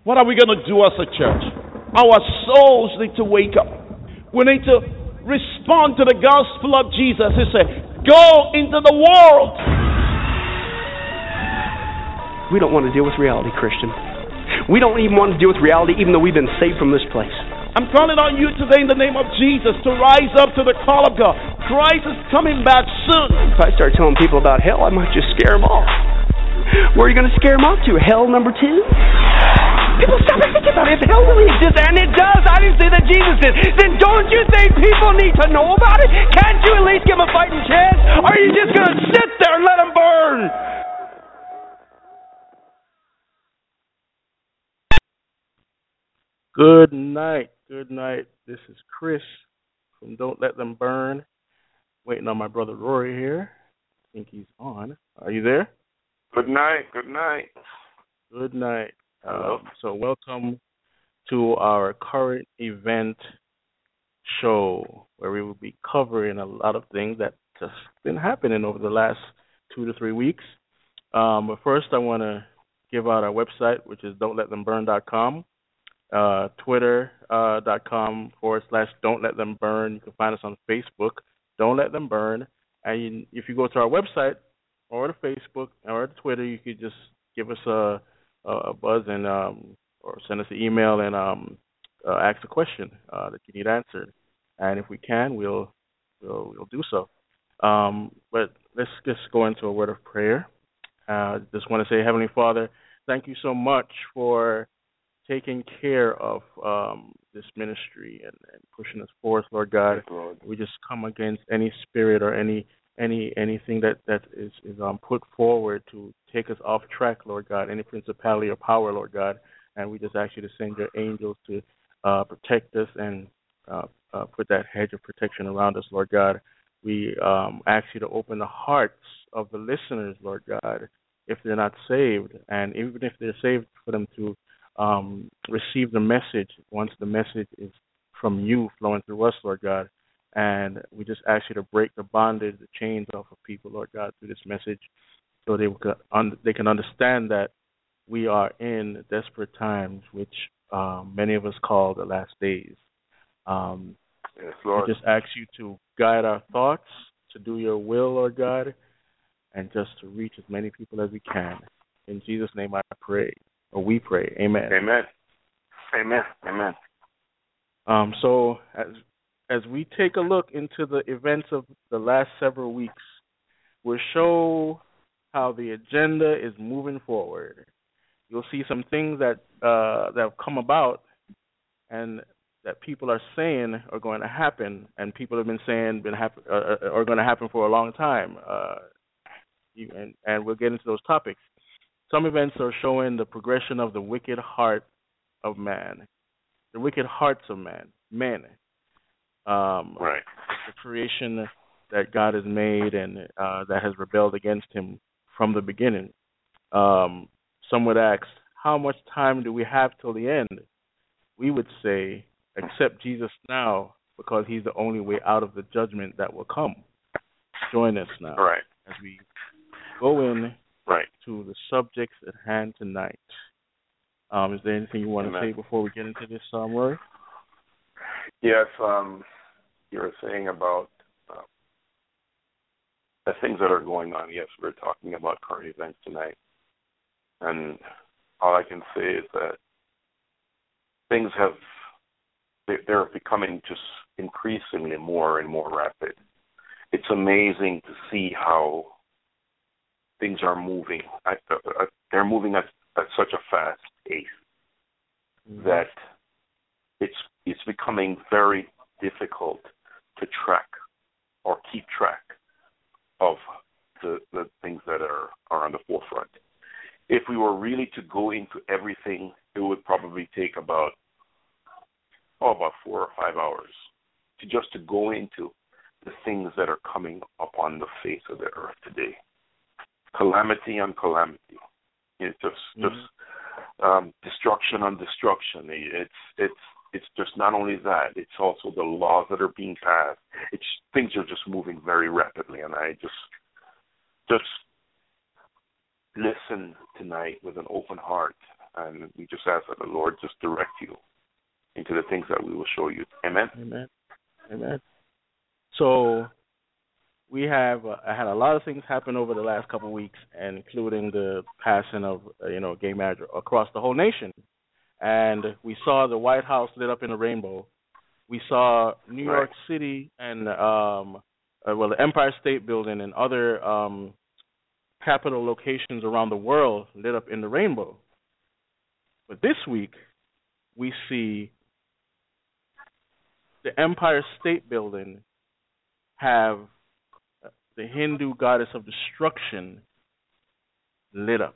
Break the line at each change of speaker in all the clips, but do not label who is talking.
What are we going to do as a church? Our souls need to wake up. We need to respond to the gospel of Jesus. He said, Go into the world.
We don't want to deal with reality, Christian. We don't even want to deal with reality, even though we've been saved from this place.
I'm calling on you today in the name of Jesus to rise up to the call of God. Christ is coming back soon.
If I start telling people about hell, I might just scare them off. Where are you going to scare them off to? Hell number two? People stop and think about it. If hell really exists, and it does, I didn't say that Jesus did, then don't you think people need to know about it? Can't you at least give them a fighting chance? Or are you just going to sit there and let them burn?
Good night. Good night. This is Chris from Don't Let Them Burn. Waiting on my brother Rory here. I think he's on. Are you there?
Good night. Good night.
Good night. Um, so, welcome to our current event show where we will be covering a lot of things that just been happening over the last two to three weeks. Um, but first, I want to give out our website, which is don'tletthemburn.com uh, twitter.com uh, forward slash don't let them burn. You can find us on Facebook, don't let them burn. And you, if you go to our website or the Facebook or the Twitter, you could just give us a, a buzz and um, or send us an email and um, uh, ask a question uh, that you need answered. And if we can, we'll we'll, we'll do so. Um, but let's just go into a word of prayer. Uh, just want to say, Heavenly Father, thank you so much for taking care of um, this ministry and, and, pushing us forth, Lord God.
Lord.
We just come against any spirit or any any anything that that is is um, put forward to take us off track, Lord God. Any principality or power, Lord God, and we just ask you to send your angels to uh, protect us and uh, uh, put that hedge of protection around us, Lord God. We um, ask you to open the hearts of the listeners, Lord God, if they're not saved, and even if they're saved, for them to um, receive the message once the message is from you flowing through us, Lord God. And we just ask you to break the bondage, the chains off of people, Lord God, through this message, so they can they can understand that we are in desperate times, which um, many of us call the last days. Um,
yes, Lord.
We just ask you to guide our thoughts to do your will, Lord God, and just to reach as many people as we can. In Jesus' name I pray. Or we pray. Amen.
Amen. Amen. Amen.
Um, so as as we take a look into the events of the last several weeks, we'll show how the agenda is moving forward. You'll see some things that uh, that have come about and that people are saying are going to happen, and people have been saying been happen, uh, uh are going to happen for a long time. Uh, and, and we'll get into those topics. Some events are showing the progression of the wicked heart of man, the wicked hearts of man, men. Um,
right.
The creation that God has made and uh, that has rebelled against Him from the beginning. Um, some would ask, how much time do we have till the end? We would say, accept Jesus now because He's the only way out of the judgment that will come. Join us now
right.
as we go in
right.
to the subjects at hand tonight. Um, is there anything you want
Amen.
to say before we get into this, um, Rory?
Yes, um, you were saying about uh, the things that are going on. Yes, we're talking about current events tonight. And all I can say is that things have, they're becoming just increasingly more and more rapid. It's amazing to see how things are moving. Uh, they're moving at, at such a fast pace mm-hmm. that it's it's becoming very difficult to track or keep track of the, the things that are, are on the forefront. If we were really to go into everything, it would probably take about oh about four or five hours to just to go into the things that are coming upon the face of the earth today calamity on calamity. It's just mm-hmm. just um, destruction on destruction. It's it's it's just not only that. It's also the laws that are being passed. It's things are just moving very rapidly, and I just just listen tonight with an open heart and we just ask that the Lord just direct you into the things that we will show you. Amen.
Amen. Amen. So we have uh, had a lot of things happen over the last couple of weeks, including the passing of uh, you know gay marriage across the whole nation, and we saw the White House lit up in a rainbow. We saw New
Right.
York City and um, uh, well the Empire State Building and other um, capital locations around the world lit up in the rainbow. But this week, we see the Empire State Building have the Hindu goddess of destruction lit up.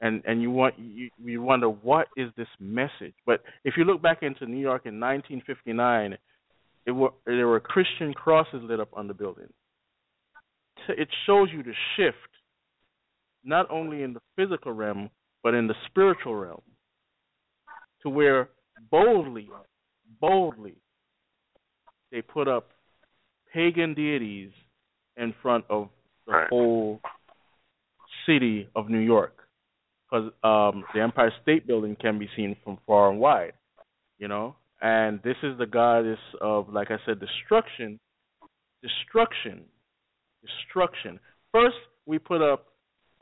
And and you want you, you wonder what is this message? But if you look back into New York in 1959, it were there were Christian crosses lit up on the building. It shows you the shift, not only in the physical realm but in the spiritual realm, to where boldly, boldly, they put up pagan deities in front of the whole city of New York, because um, the Empire State Building can be seen from far and wide, you know. And this is the goddess of, like I said, destruction, destruction, destruction. First, we put up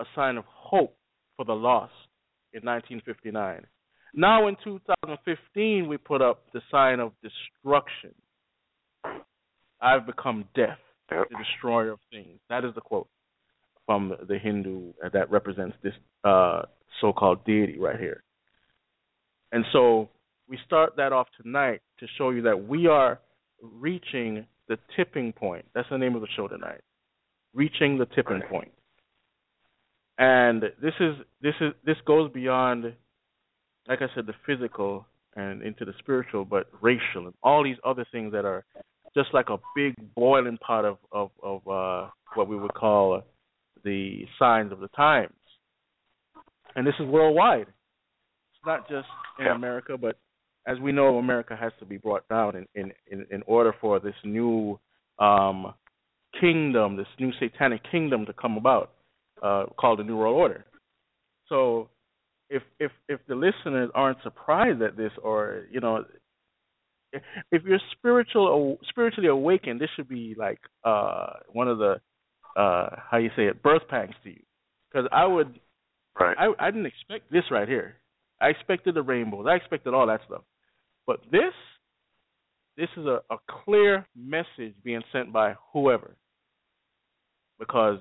a sign of hope for the lost in 1959. Now in 2015, we put up the sign of destruction. I've become death, the destroyer of things. That is the quote from the Hindu that represents this uh, so-called deity right here. And so we start that off tonight to show you that we are reaching the tipping point. That's the name of the show tonight. Reaching the tipping point. And this is this is this goes beyond like I said, the physical and into the spiritual, but racial and all these other things that are just like a big boiling pot of of, of uh, what we would call the signs of the times. And this is worldwide. It's not just in
Yeah.
America, but as we know, America has to be brought down in in in, in order for this new um, kingdom, this new satanic kingdom, to come about, uh, called the New World Order. So, if if if the listeners aren't surprised at this, or you know, if- if you're spiritual spiritually awakened, this should be like uh, one of the uh, how you say it, birth pangs to you, because I would
Right.
I I didn't expect this right here. I expected the rainbows. I expected all that stuff. But this this is a, a clear message being sent by whoever. Because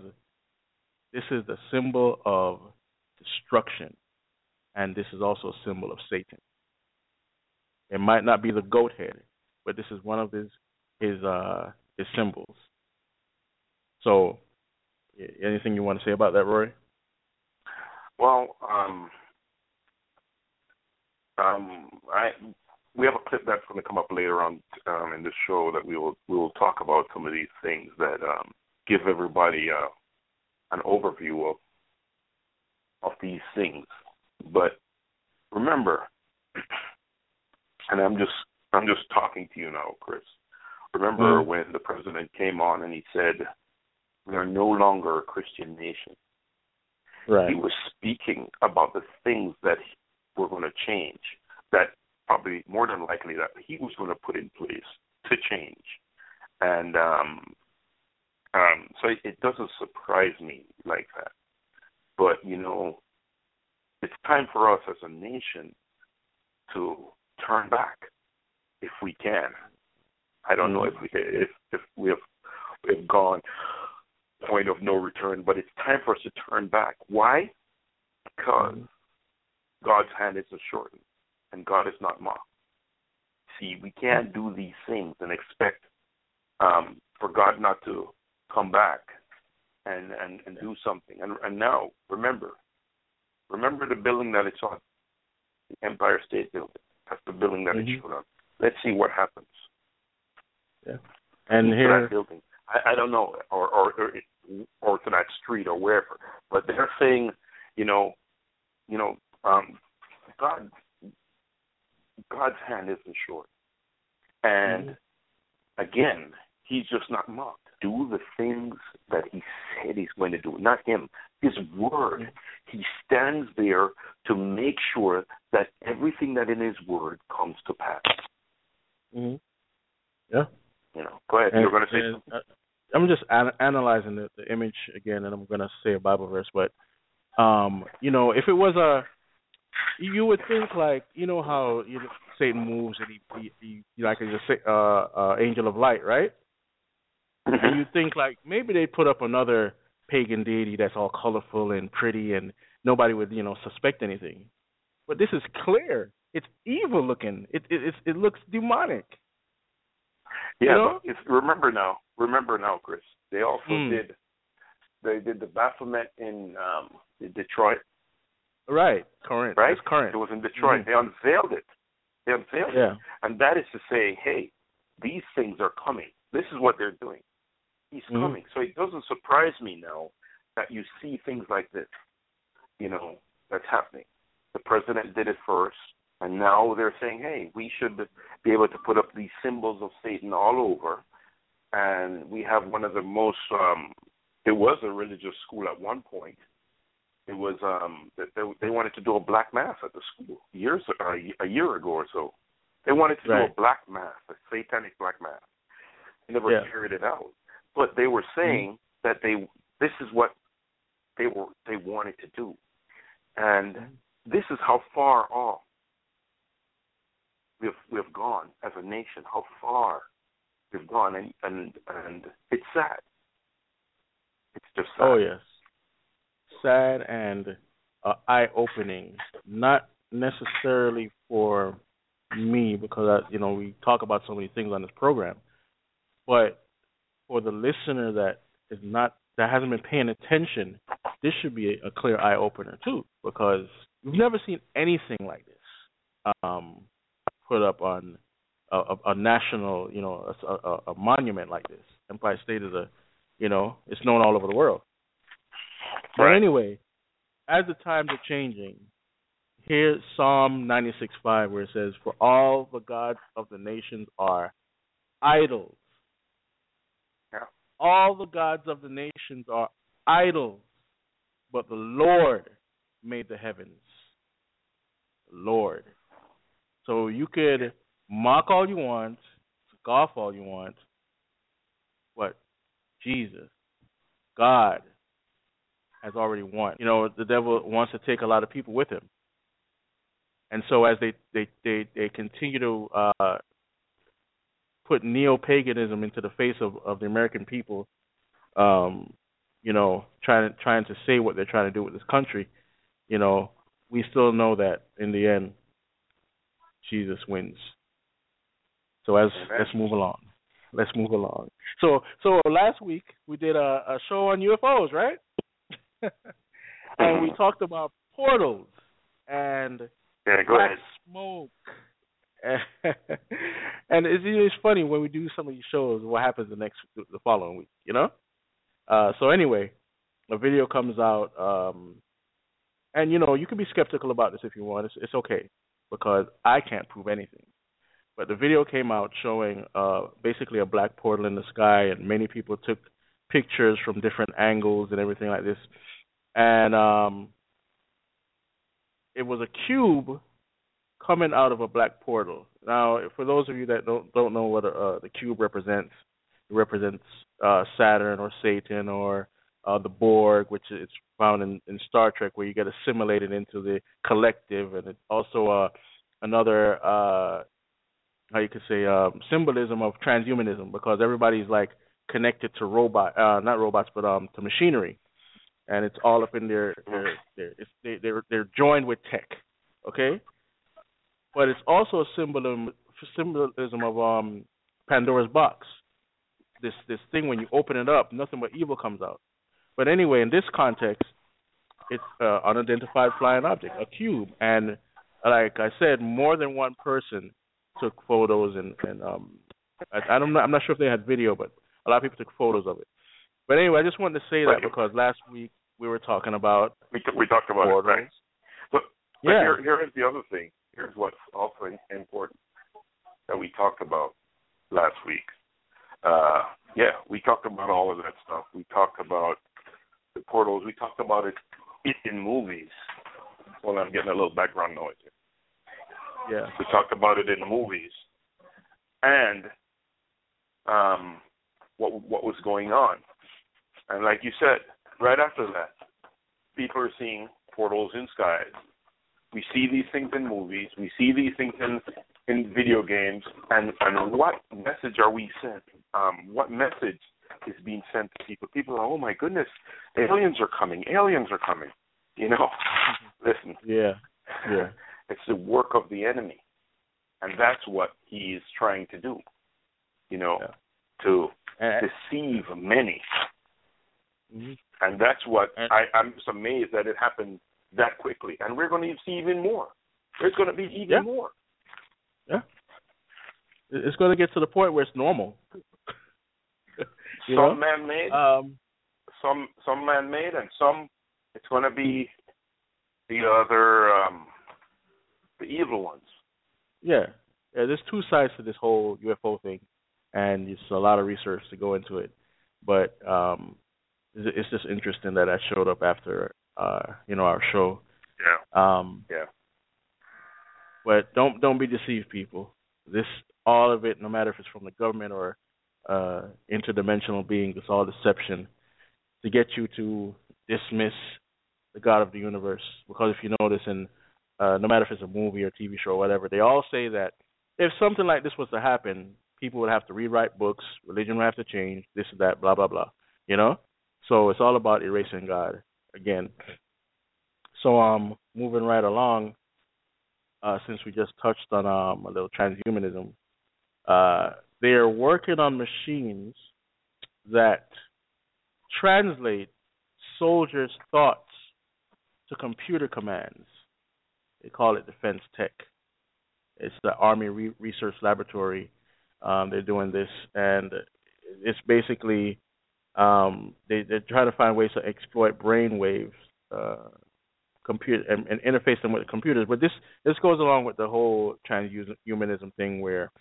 this is the symbol of destruction. And this is also a symbol of Satan. It might not be the goat head, but this is one of his his uh his symbols. So anything you want to say about that, Roy?
Well, um, um, I we have a clip that's going to come up later on um, in this show that we will we will talk about some of these things that um, give everybody uh, an overview of of these things. But remember, and I'm just I'm just talking to you now, Chris. Remember
Mhm.
when the president came on and he said, "We are no longer a Christian nation."
Right.
he was speaking about the things that were going to change, that probably more than likely that he was going to put in place to change. And um, um, so it, it doesn't surprise me like that. But, you know, it's time for us as a nation to turn back if we can. I don't know if we if if we have we've gone point of no return, but it's time for us to turn back. Why? Because God's hand isn't shortened and God is not mocked. See, we can't do these things and expect um, for God not to come back and, and, and do something. And, and now, remember, remember the building that it's on, the Empire State Building. That's the building that
Mhm.
it showed on. Let's see what happens
Yeah.
And
here.
I, I don't know, or, or or or to that street or wherever. But they're saying, you know, you know, um, God, God's hand isn't short, and again, He's just not mocked. Do the things that He said He's going to do. Not Him. His word. He stands there to make sure that everything that in His word comes to pass.
hmm Yeah.
You know. Go ahead.
And-
You're going to say
and,
something?
uh, I'm just an- analyzing the, the image again, and I'm going to say a Bible verse. But, um, you know, if it was a, you would think like, you know how you know, Satan moves and he, he, he like he's a uh, uh, angel of light, right? And you think like maybe they put up another pagan deity that's all colorful and pretty, and nobody would you know suspect anything. But this is clear. It's evil looking. It it it looks demonic.
Yeah,
You know?
if, remember now, remember now, Chris. They also
Hmm.
did. They did the Baphomet in um, in Detroit,
Right. Current.
right?
It's current.
It was in Detroit.
Mhm.
They unveiled it. They unveiled it,
Yeah.
and that is to say, hey, these things are coming. This is what they're doing. He's
Mhm.
coming. So it doesn't surprise me now that you see things like this. You know that's happening. The president did it first, and now they're saying, hey, we should be able to put up these symbols of Satan all over. And we have one of the most um it was a religious school at one point. It was um they they, wanted to do a black mass at the school years uh, a year ago or so. They wanted to do a black mass a satanic black mass. They never
Yeah.
carried it out. But they were saying that they this is what they were they wanted to do. And this is how far off we've we've gone as a nation how far we've gone and and and it's sad it's just sad.
Oh yes. Sad and uh, eye opening. Not necessarily for me because I, you know we talk about so many things on this program, but for the listener that is not that hasn't been paying attention, this should be a, a clear eye opener too because we've never seen anything like this um, put up on a, a, a national, you know, a, a, a monument like this. Empire State is a, you know, it's known all over the world. But anyway, as the times are changing, here's Psalm 96:5 where it says, "For all the gods of the nations are idols."
Yeah.
All the gods of the nations are idols, but the Lord made the heavens. Lord. So you could mock all you want, scoff all you want, but Jesus, God, has already won. You know, the devil wants to take a lot of people with him. And so as they they they, they continue to uh put neo paganism into the face of, of the American people, um, you know, trying trying to say what they're trying to do with this country, you know, we still know that in the end Jesus wins. So as let's move along. Let's move along. So so last week we did a, a show on UFOs, right? and we talked about portals and
yeah go
black
ahead
smoke. and it's it's funny when we do some of these shows, what happens the next the following week, you know? Uh, so anyway, a video comes out, um, and you know you can be skeptical about this if you want. It's it's okay because I can't prove anything. But the video came out showing uh, basically a black portal in the sky, and many people took pictures from different angles and everything like this. And um, it was a cube coming out of a black portal. Now, for those of you that don't don't know what uh, the cube represents, it represents uh, Saturn or Satan or uh, the Borg, which is found in, in Star Trek, where you get assimilated into the collective, and it's also uh, another uh, how you could say um, symbolism of transhumanism because everybody's like connected to robot, uh, not robots, but um, to machinery, and it's all up in their their, their they they're they're joined with tech, okay. But it's also a symbolism symbolism of um Pandora's box. This this thing when you open it up, nothing but evil comes out. But anyway, in this context, it's uh, unidentified flying object, a cube, and like I said, more than one person took photos and and um I, I don't know, I'm not sure if they had video, but a lot of people took photos of it. But anyway, I just wanted to say that
Right.
because last week we were talking about
we t- we talked about
portals.
it right but, but
Yeah.
here here is the other thing here's what's also important that we talked about last week uh yeah we talked about all of that stuff we talked about the portals. We talked about it in movies. Well, I'm getting a little background noise
here. Yeah.
We talked about it in movies, and um, what what was going on, and like you said, right after that, people are seeing portals in skies. We see these things in movies. We see these things in in video games. And and what message are we sent? Um, what message is being sent to people? People are, oh my goodness, aliens are coming. Aliens are coming. You know, listen.
Yeah. Yeah.
it's the work of the enemy, and that's what he's trying to do. You know,
Yeah.
to
And,
deceive many.
Mhm.
And that's what
And-
I, I'm just amazed that it happened that quickly. And we're going to see even more. There's going to be even
Yeah.
more.
Yeah. It's going to get to the point where it's normal. You
some
know?
man-made,
Um,
some some man-made, and some it's going to be the other, um, the evil ones.
yeah. Yeah, there's two sides to this whole UFO thing, and it's a lot of research to go into it. But um, it's it's just interesting that I showed up after, uh, you know, our show.
Yeah.
Um,
Yeah.
But don't don't be deceived, people. This all of it, no matter if it's from the government or uh, interdimensional beings, it's all deception to get you to dismiss the God of the universe. Because if you notice, in uh, no matter if it's a movie or TV show or whatever, they all say that if something like this was to happen, people would have to rewrite books, religion would have to change, this and that, blah blah blah. You know, so it's all about erasing God again. So um, moving right along uh, since we just touched on um, a little transhumanism, uh, they're working on machines that translate soldiers' thoughts to computer commands. They call it defense tech. It's the Army Re- Research Laboratory. Um, they're doing this, and it's basically um, they, they're trying to find ways to exploit brain waves. Uh, computer and, and interface them with computers. But this this goes along with the whole transhumanism thing where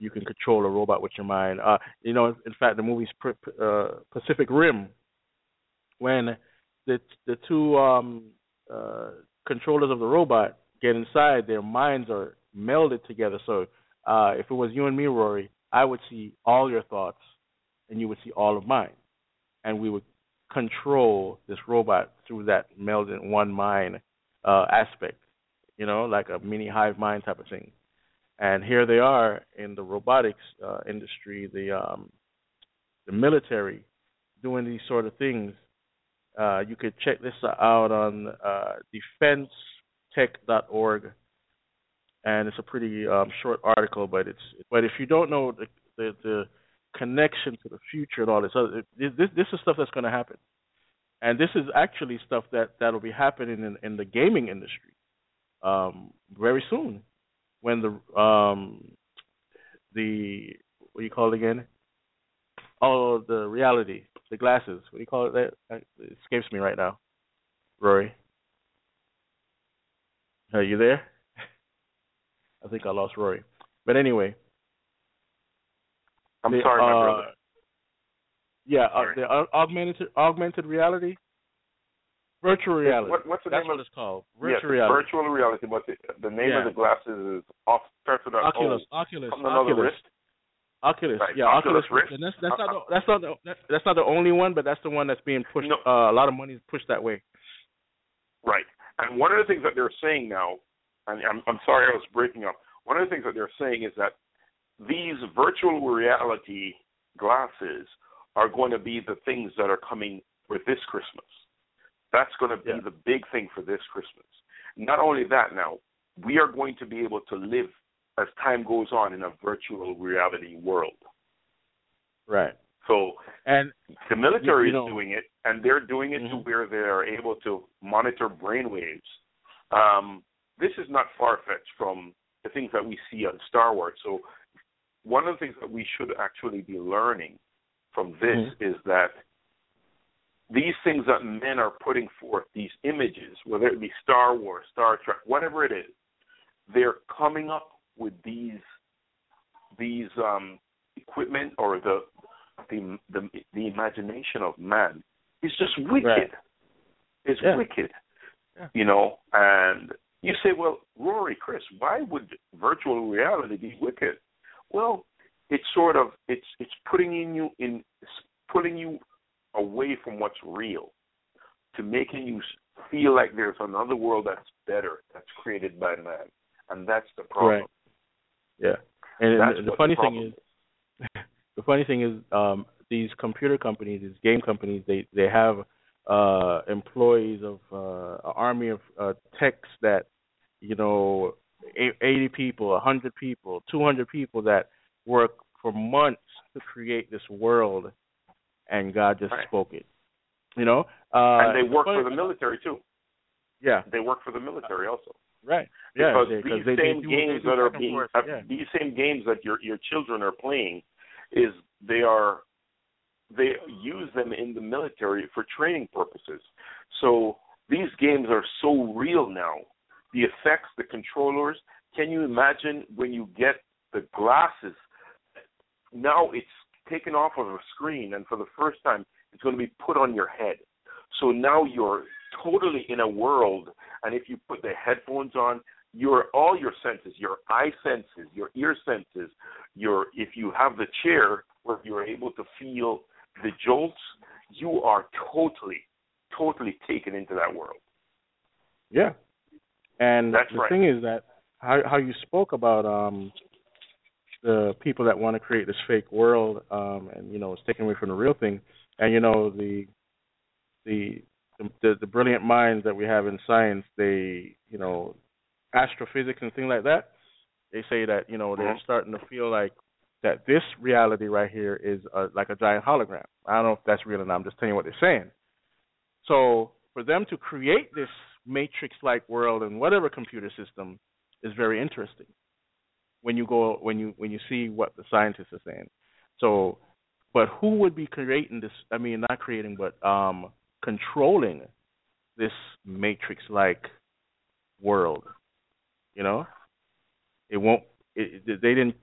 you can control a robot with your mind. Uh, you know, in fact, the movie's uh, Pacific Rim, when the the two um, uh, controllers of the robot get inside, their minds are melded together. So uh, if it was you and me, Rory, I would see all your thoughts, and you would see all of mine, and we would control this robot through that melded one mind uh, aspect, you know, like a mini hive mind type of thing. And here they are in the robotics uh, industry, the um, the military, doing these sort of things. Uh, you could check this out on uh, defensetech.org, and it's a pretty um, short article, but it's but if you don't know the the, the connection to the future and all this other this this is stuff that's going to happen. And this is actually stuff that that'll be happening in in the gaming industry um very soon when the um the what do you call it again? Oh the reality the glasses. What do you call it? That it escapes me right now. Rory. Are you there? I think i lost rory. But anyway.
I'm
the,
sorry, my
uh,
brother.
Yeah, uh, the augmented augmented reality, virtual reality.
What, what's the
That's
name
what
of
it's called.
yes,
Virtual reality.
virtual reality, but the, the name
Yeah.
of the glasses is off starts with
Oculus,
O.
Oculus,
Something on the
Oculus,
Rift.
Oculus.
Right,
Yeah,
Oculus
Oculus.
Rift.
And that's that's not
Uh,
the, that's not the, that- that's not the only one, but that's the one that's being pushed.
No.
Uh, a lot of money is pushed that way.
Right. And one of the things that they're saying now, and I'm, I'm sorry I was breaking up. One of the things that they're saying is that these virtual reality glasses are going to be the things that are coming for this Christmas. That's going to be
Yeah.
the big thing for this Christmas. Not only that, now we are going to be able to live as time goes on in a virtual reality world.
Right.
So
And
the military
You- know-
is doing it, and they're doing it to
Mhm.
where they are able to monitor brainwaves. Um, this is not far fetched from the things that we see on Star Wars. So, one of the things that we should actually be learning from this
Mhm.
is that these things that men are putting forth, these images, whether it be Star Wars, Star Trek, whatever it is, they're coming up with these these um, equipment or the the the, the imagination of man It's just wicked.
Right.
It's
Yeah.
wicked.
Yeah.
You know, and you say, well, Rory, Chris, why would virtual reality be wicked? Well, it's sort of it's it's putting in you in it's putting you away from what's real to making you feel like there's another world that's better that's created by man, and that's the problem.
Right. Yeah. And the, the funny
the
thing is, the funny thing is, um, these computer companies, these game companies, they they have uh, employees of uh, an army of uh, techs that, you know, eight- 80 people, 100 people, 200 people that work for months to create this world, and God just
Right.
spoke it. You know, uh,
and they work
funny-
for the military too.
Yeah,
They work for the military also.
right. Yeah,
because
they, 'cause
these
they, they
same
do-
games that are being uh,
yeah.
these same games that your your children are playing is they are they use them in the military for training purposes. So these games are so real now. The effects, the controllers. Can you imagine when you get the glasses? Now it's taken off of a screen, and for the first time, it's going to be put on your head. So now you're totally in a world, and if you put the headphones on, your all your senses, your eye senses, your ear senses, your if you have the chair where you're able to feel the jolts, you are totally, totally taken into that world.
Yeah. And
That's
the
right.
thing is that how how you spoke about um the people that want to create this fake world um and you know it's taken away from the real thing and you know the the the, the brilliant minds that we have in science they you know astrophysics and things like that they say that you know they're
Mhm.
starting to feel like that this reality right here is a, like a giant hologram. I don't know if that's real or not. I'm just telling you what they're saying. So for them to create this matrix-like world in whatever computer system is very interesting. When you go when you when you see what the scientists are saying. So, but who would be creating this? I mean, not creating, but um, controlling this matrix-like world. You know, it won't. It, they didn't.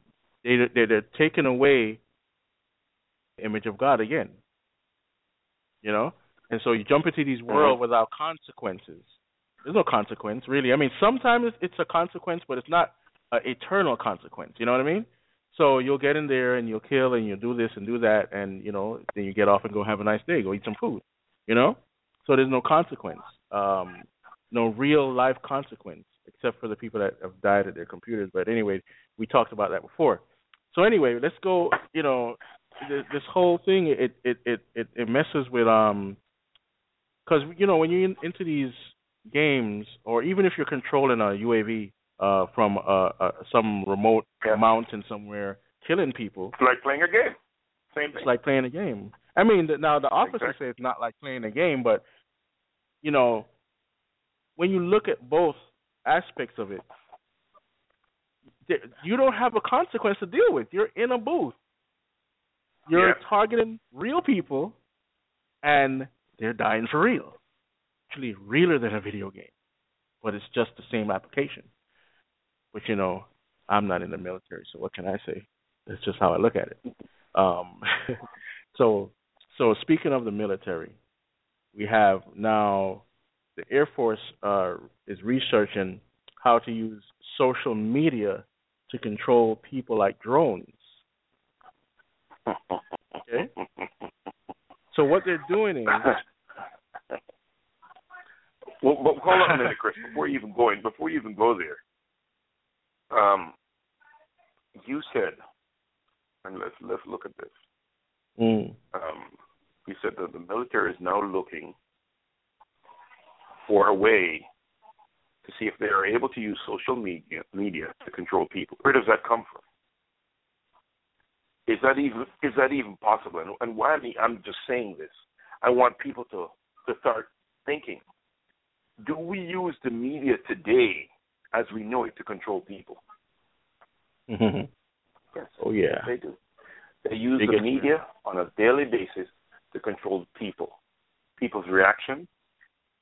They they- they're taking away the image of God again. You know, and so you jump into these world without consequences. There's no consequence really. I mean, sometimes it's a consequence, but it's not eternal consequence. You know what I mean? So you'll get in there and you'll kill and you'll do this and do that, and you know, then you get off and go have a nice day, go eat some food. You know, so there's no consequence, um, no real life consequence, except for the people that have died at their computers. But anyway, we talked about that before. So anyway, let's go. You know, this, this whole thing it it it it, it messes with um, because you know when you're in, into these games, or even if you're controlling a UAV uh from uh, uh some remote
Yeah.
mountain somewhere, killing people,
It's like playing a game. Same thing.
it's like playing a game. I mean, the, now the officers
Exactly.
say it's not like playing a game, but you know, when you look at both aspects of it, you don't have a consequence to deal with. You're in a booth. You're
Yeah.
targeting real people, and they're dying for real. Actually, realer than a video game, but it's just the same application. But you know, I'm not in the military, so what can I say? That's just how I look at it. Um, so, so speaking of the military, we have now the Air Force uh, is researching how to use social media to control people like drones. Okay. So what they're doing is,
well, hold on a minute, Chris. Before you even go in, before you even go there, um, you said, and let's let's look at this.
mm,
Um, you said that the military is now looking for a way to see if they are able to use social media media to control people. Where does that come from? Is that even is that even possible? And, and why am I, I'm just saying this? I want people to to start thinking. Do we use the media today as we know it to control people?
mhm.
Yes.
oh yeah,
They do. They use
They
the media on a daily basis to control people, people's reaction,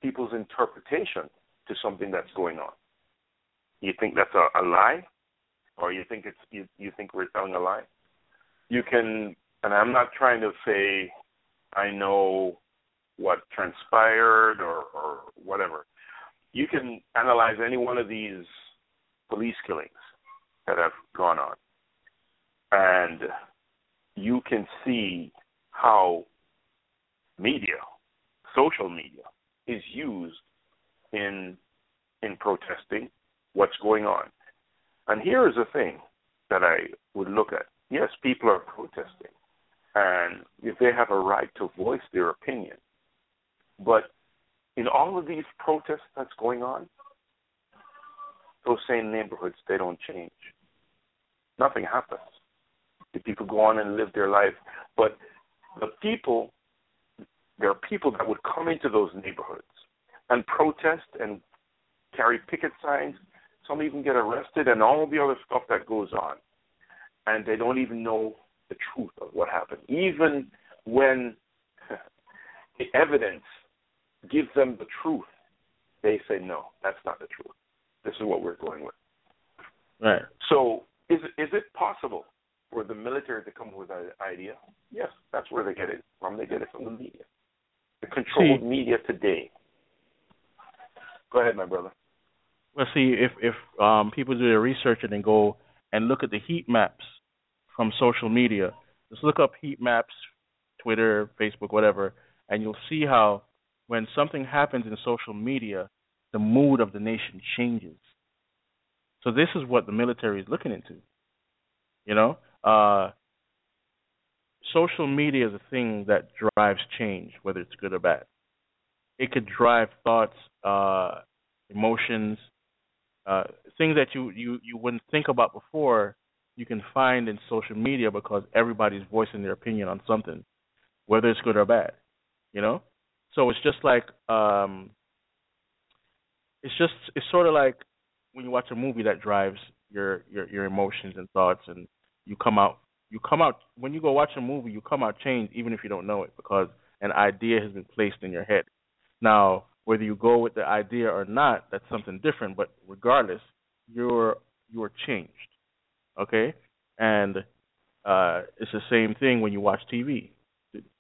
people's interpretation to something that's going on. You think that's a, a lie, or you think it's you, you think we're telling a lie? You can, and I'm not trying to say I know what transpired or, or whatever. You can analyze any one of these police killings that have gone on, and you can see how media, social media, is used in in protesting what's going on. And here is a thing that I would look at. Yes, people are protesting, and if they have a right to voice their opinion, but in all of these protests that's going on, those same neighborhoods they don't change. Nothing happens. The people go on and live their life, but the people, there are people that would come into those neighborhoods and protest and carry picket signs. Some even get arrested and all the other stuff that goes on, and they don't even know the truth of what happened. Even when the evidence gives them the truth, they say no, that's not the truth. This is what we're going with.
Right.
So, is it, is it possible for the military to come up with an idea? Yes, that's where they get it from. They get it from the media, the controlled see, media today. Go ahead, my brother.
Well, see, if if um, people do their research and then go and look at the heat maps from social media, just look up heat maps, Twitter, Facebook, whatever, and you'll see how when something happens in social media, the mood of the nation changes. So this is what the military is looking into. You know, uh, social media is a thing that drives change, whether it's good or bad. It could drive thoughts, uh, emotions, uh, things that you, you, you wouldn't think about before. You can find in social media because everybody's voicing their opinion on something, whether it's good or bad. You know, so it's just like um, it's just it's sort of like when you watch a movie that drives your your your emotions and thoughts, and you come out you come out when you go watch a movie, you come out changed even if you don't know it because an idea has been placed in your head. Now, whether you go with the idea or not, that's something different. But regardless, you're you're changed. Okay, and uh, it's the same thing when you watch TV.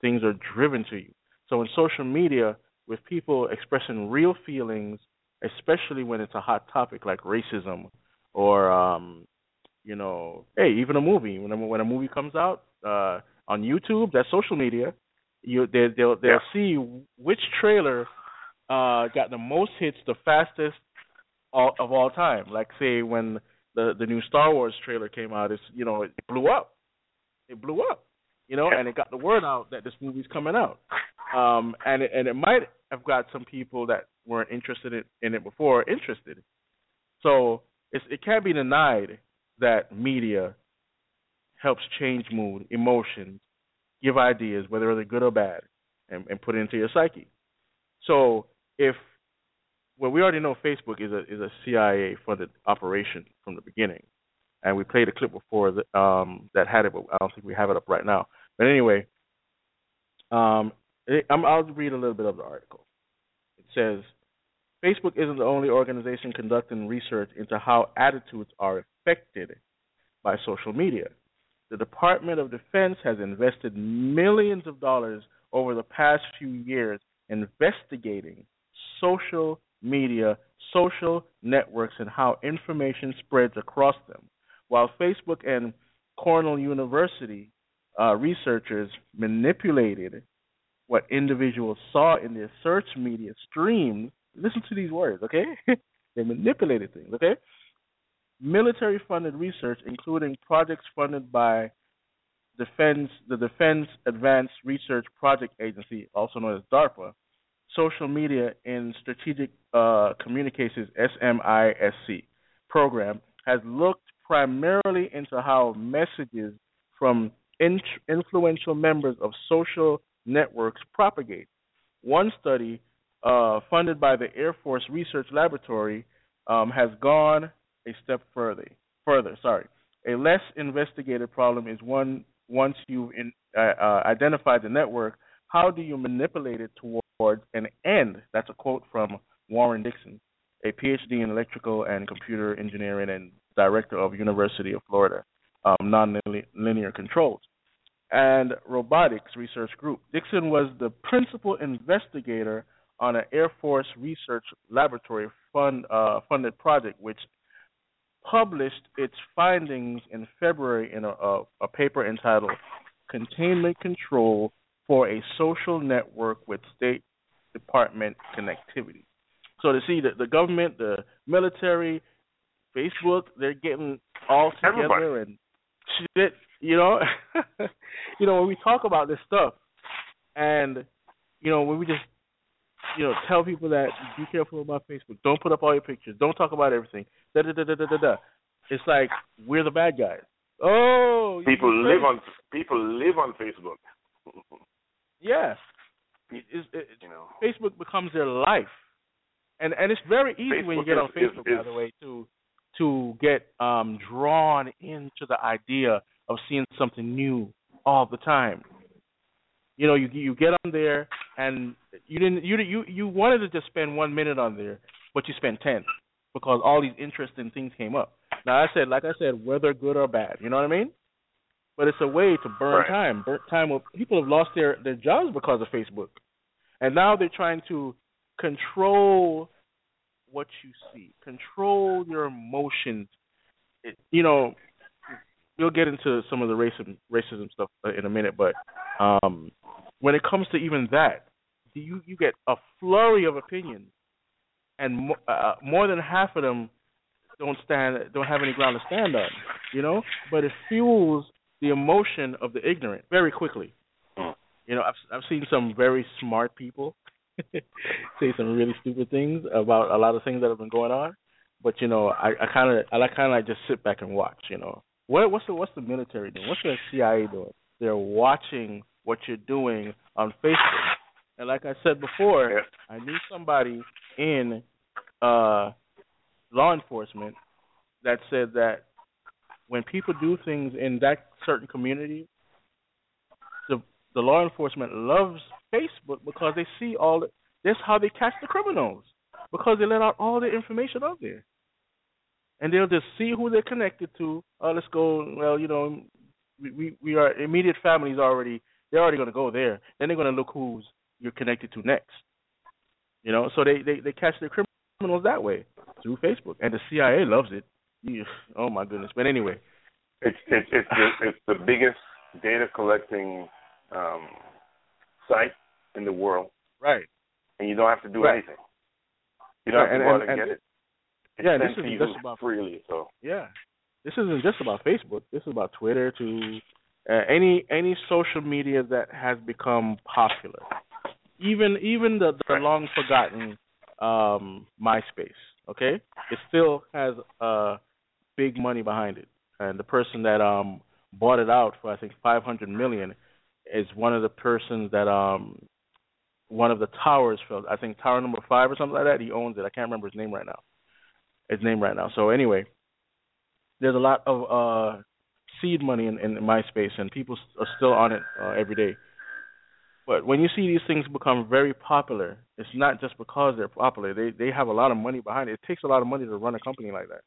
Things are driven to you. So in social media, with people expressing real feelings, especially when it's a hot topic like racism or um, you know, hey, even a movie. When a, when a movie comes out uh, on YouTube, that's social media. You they, they'll they'll yeah. see which trailer uh, got the most hits, the fastest all, of all time. Like say when the the new Star Wars trailer came out, it's you know it blew up. It blew up, you know, and it got the word out that this movie's coming out. Um, and it, and it might have got some people that weren't interested in, in it before interested. So it can't be denied that media helps change mood, emotions, give ideas, whether they're good or bad, and, and put it into your psyche. So if well, we already know Facebook is a is a CIA funded operation from the beginning, and we played a clip before that um, that had it, but I don't think we have it up right now. But anyway, um, I'm, I'll read a little bit of the article. It says Facebook isn't the only organization conducting research into how attitudes are affected by social media. The Department of Defense has invested millions of dollars over the past few years investigating social media, social networks, and how information spreads across them. While Facebook and Cornell University uh, researchers manipulated what individuals saw in their search media streams. Listen to these words, okay? they manipulated things, okay? Military funded research, including projects funded by Defense, the Defense Advanced Research Project Agency, also known as DARPA, Social Media and Strategic uh, Communications (SMISC) program has looked primarily into how messages from in- influential members of social networks propagate. One study, uh, funded by the Air Force Research Laboratory, um, has gone a step further. Further, sorry. A less investigated problem is one once you've in, uh, uh, identified the network, how do you manipulate it towards an end? That's a quote from Warren Dixon, a PhD in electrical and computer engineering and director of University of Florida um, nonlinear controls. And Robotics Research Group. Dixon was the principal investigator on an Air Force Research Laboratory fund, uh, funded project, which published its findings in February in a, a, a paper entitled Containment Control for a Social Network with State Department Connectivity. So to see that the government, the military, Facebook, they're getting all together
Everybody.
and shit. You know, you know when we talk about this stuff, and you know when we just you know tell people that be careful about Facebook, don't put up all your pictures, don't talk about everything. Da da da da da da. da. It's like we're the bad guys. Oh,
People live on people live on Facebook.
Yeah, it's, it,
You know,
Facebook becomes their life, and and it's very easy when you
Facebook
get on
is- is-
Facebook, by the way, to to get um drawn into the idea of seeing something new all the time. You know, you you get on there and you didn't you you you wanted to just spend one minute on there, but you spent ten because all these interesting things came up. Now I said, like I said, whether good or bad, you know what I mean? But it's a way to burn
Right.
time. Burn time. Where people have lost their their jobs because of Facebook, and now they're trying to control what you see, control your emotions. It, you know, we'll get into some of the racism racism stuff uh, in a minute, but um, when it comes to even that, you you get a flurry of opinions, and mo- uh, more than half of them don't stand don't have any ground to stand on. You know, but it fuels the emotion of the ignorant very quickly.
Hmm.
You know, I've I've seen some very smart people say some really stupid things about a lot of things that have been going on. But you know, I I kind of I kind of like just sit back and watch. You know, what what's the what's the military doing? What's the CIA doing? They're watching what you're doing on Facebook. And like I said before,
Yeah.
I knew somebody in uh law enforcement that said that when people do things in that certain community, the the law enforcement loves Facebook because they see all the, that's how they catch the criminals because they let out all the information out there, and they'll just see who they're connected to. Oh, let's go. Well, you know, we we, we are immediate families already. They're already going to go there. Then they're going to look who's you're connected to next. You know, so they they they catch the criminals that way through Facebook, and the CIA loves it. Oh my goodness. But anyway,
it's it's it's the, it's the biggest data collecting um, site in the world,
right.
and you don't have to do
Right.
anything. You don't
Right,
have to
and-
go out
and,
and- get it.
Yeah, this isn't just about-
freely. So
Yeah, this isn't just about Facebook. This is about Twitter to uh, any any social media that has become popular. Even even the, the
Right.
long forgotten um, MySpace. Okay, it still has uh, big money behind it, and the person that um, bought it out for I think 500 million is one of the persons that um, one of the towers fell. I think tower number five or something like that. He owns it. I can't remember his name right now. His name right now. So anyway, there's a lot of uh seed money in, in MySpace, and people are still on it uh, every day. But when you see these things become very popular, it's not just because they're popular. They they have a lot of money behind it. It takes a lot of money to run a company like that,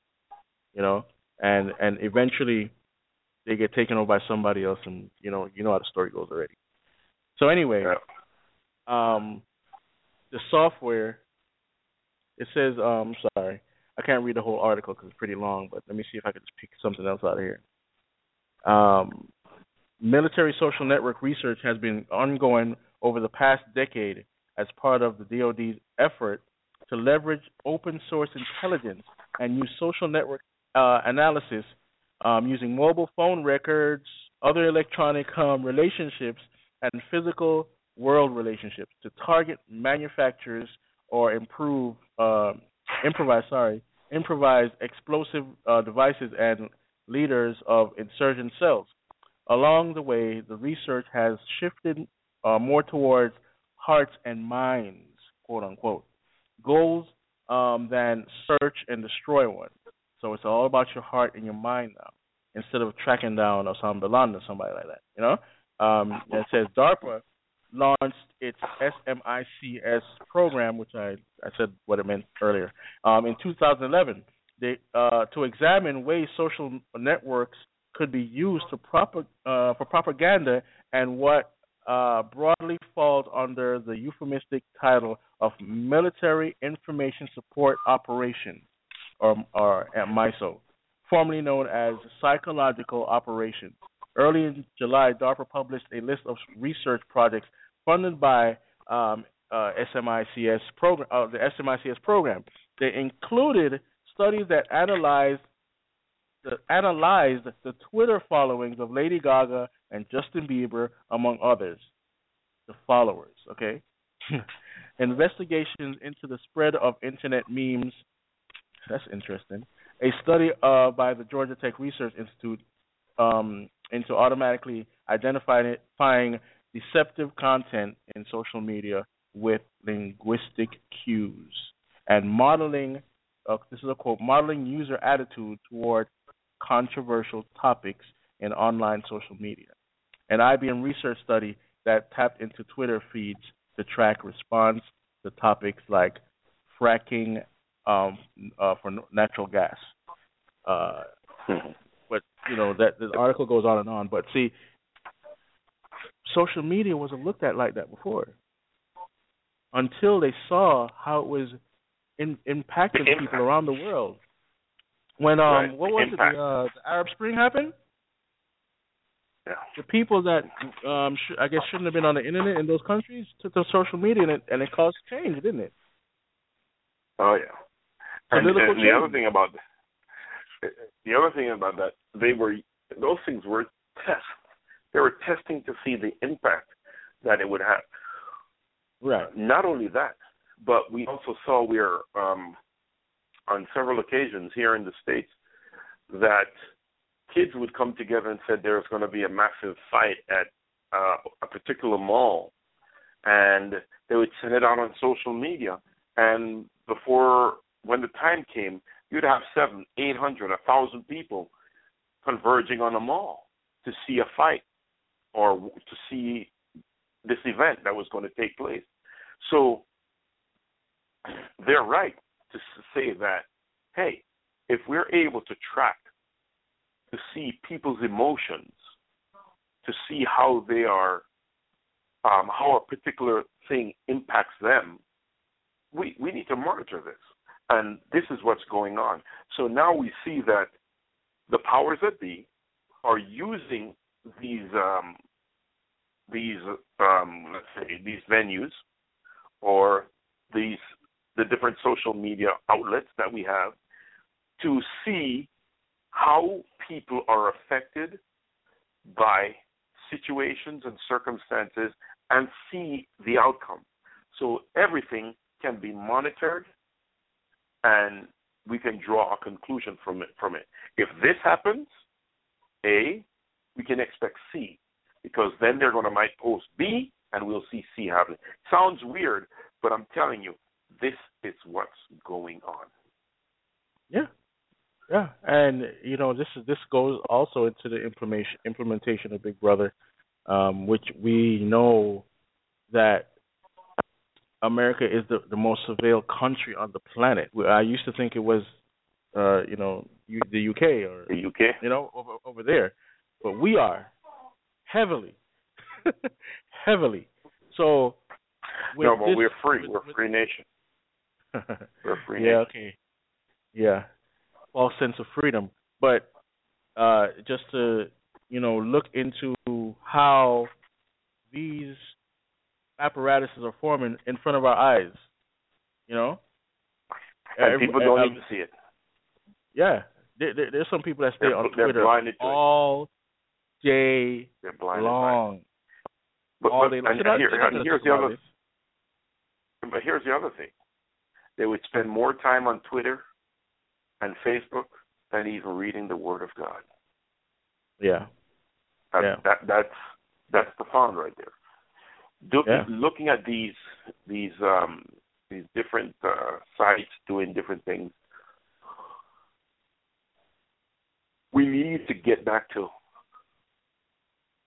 you know. And and eventually, they get taken over by somebody else, and you know you know how the story goes already. So anyway, um, the software. It says, um, sorry, I can't read the whole article because it's pretty long, but let me see if I can just pick something else out of here. Um, military social network research has been ongoing over the past decade as part of the DoD's effort to leverage open source intelligence and use social network uh, analysis um, using mobile phone records, other electronic um, relationships, and physical world relationships to target manufacturers or improve uh, improvise sorry improvised explosive uh, devices and leaders of insurgent cells. Along the way, the research has shifted uh, more towards hearts and minds, quote unquote, goals um, than search and destroy one. So it's all about your heart and your mind now, instead of tracking down Osama bin Laden or somebody like that. You know, um, it says DARPA launched its SMISC program, which I, I said what it meant earlier, um, in 2011 they, uh, to examine ways social networks could be used to uh, for propaganda and what uh, broadly falls under the euphemistic title of Military Information Support Operation, or, or MISO, formerly known as Psychological Operations. Early in July, DARPA published a list of research projects funded by um, uh, SMISC program, uh, the SMISC program. They included studies that analyzed the, analyzed the Twitter followings of Lady Gaga and Justin Bieber, among others. The followers, okay? Investigations into the spread of internet memes. That's interesting. A study uh, by the Georgia Tech Research Institute um, into automatically identifying deceptive content in social media with linguistic cues and modeling. Uh, this is a quote: modeling user attitude toward controversial topics in online social media. An IBM research study that tapped into Twitter feeds to track response to topics like fracking um, uh, for natural gas. Uh, but you know that the article goes on and on. But see, social media wasn't looked at like that before until they saw how it was in, impacting people around the world. When um,
right.
what was
Impact.
it? The, uh, the Arab Spring happened.
Yeah.
The people that um, sh- I guess shouldn't have been on the internet in those countries took to social media and it, and it caused change, didn't it?
Oh yeah. And, and the other thing about the other thing about that, they were those things were tests. They were testing to see the impact that it would have.
Right.
Not only that, but we also saw where um, on several occasions here in the states that kids would come together and said there's going to be a massive fight at uh, a particular mall, and they would send it out on social media, and before when the time came, you'd have seven, eight hundred, a thousand people converging on a mall to see a fight or to see this event that was going to take place. So they're right to say that, hey, if we're able to track, to see people's emotions, to see how they are, um, how a particular thing impacts them, we, we need to monitor this. And this is what's going on. So now we see that the powers that be are using these um, these um, let's say these venues or these the different social media outlets that we have to see how people are affected by situations and circumstances and see the outcome. So everything can be monitored and we can draw a conclusion from it from it. If this happens, A, we can expect C, because then they're gonna might post B and we'll see C happening. Sounds weird, but I'm telling you, this is what's going on.
Yeah, yeah, and you know this is this goes also into the implementation implementation of Big Brother, um, which we know that America is the the most surveilled country on the planet. I used to think it was, uh, you know, U, the UK or
The UK?
you know over over there, but we are heavily, heavily. So
no, but
this-
we're free.
with-
we're a
with-
free nation. We're a free
yeah,
nation.
okay. Yeah. False sense of freedom. But uh just to, you know, look into how these apparatuses are forming in front of our eyes. You know?
And
Every-
people don't even see it.
Yeah. There, there, there's some people that stay
They're-
on Twitter
blinded to it.
all day
They're blinded
long.
But,
all
but
day long.
and
Should
here- and here's the other. But here's the other thing. They would spend more time on Twitter and Facebook than even reading the Word of God.
Yeah.
That,
Yeah.
that that's that's profound right there. Do,
Yeah.
Looking at these these um, these different uh, sites doing different things, we need to get back to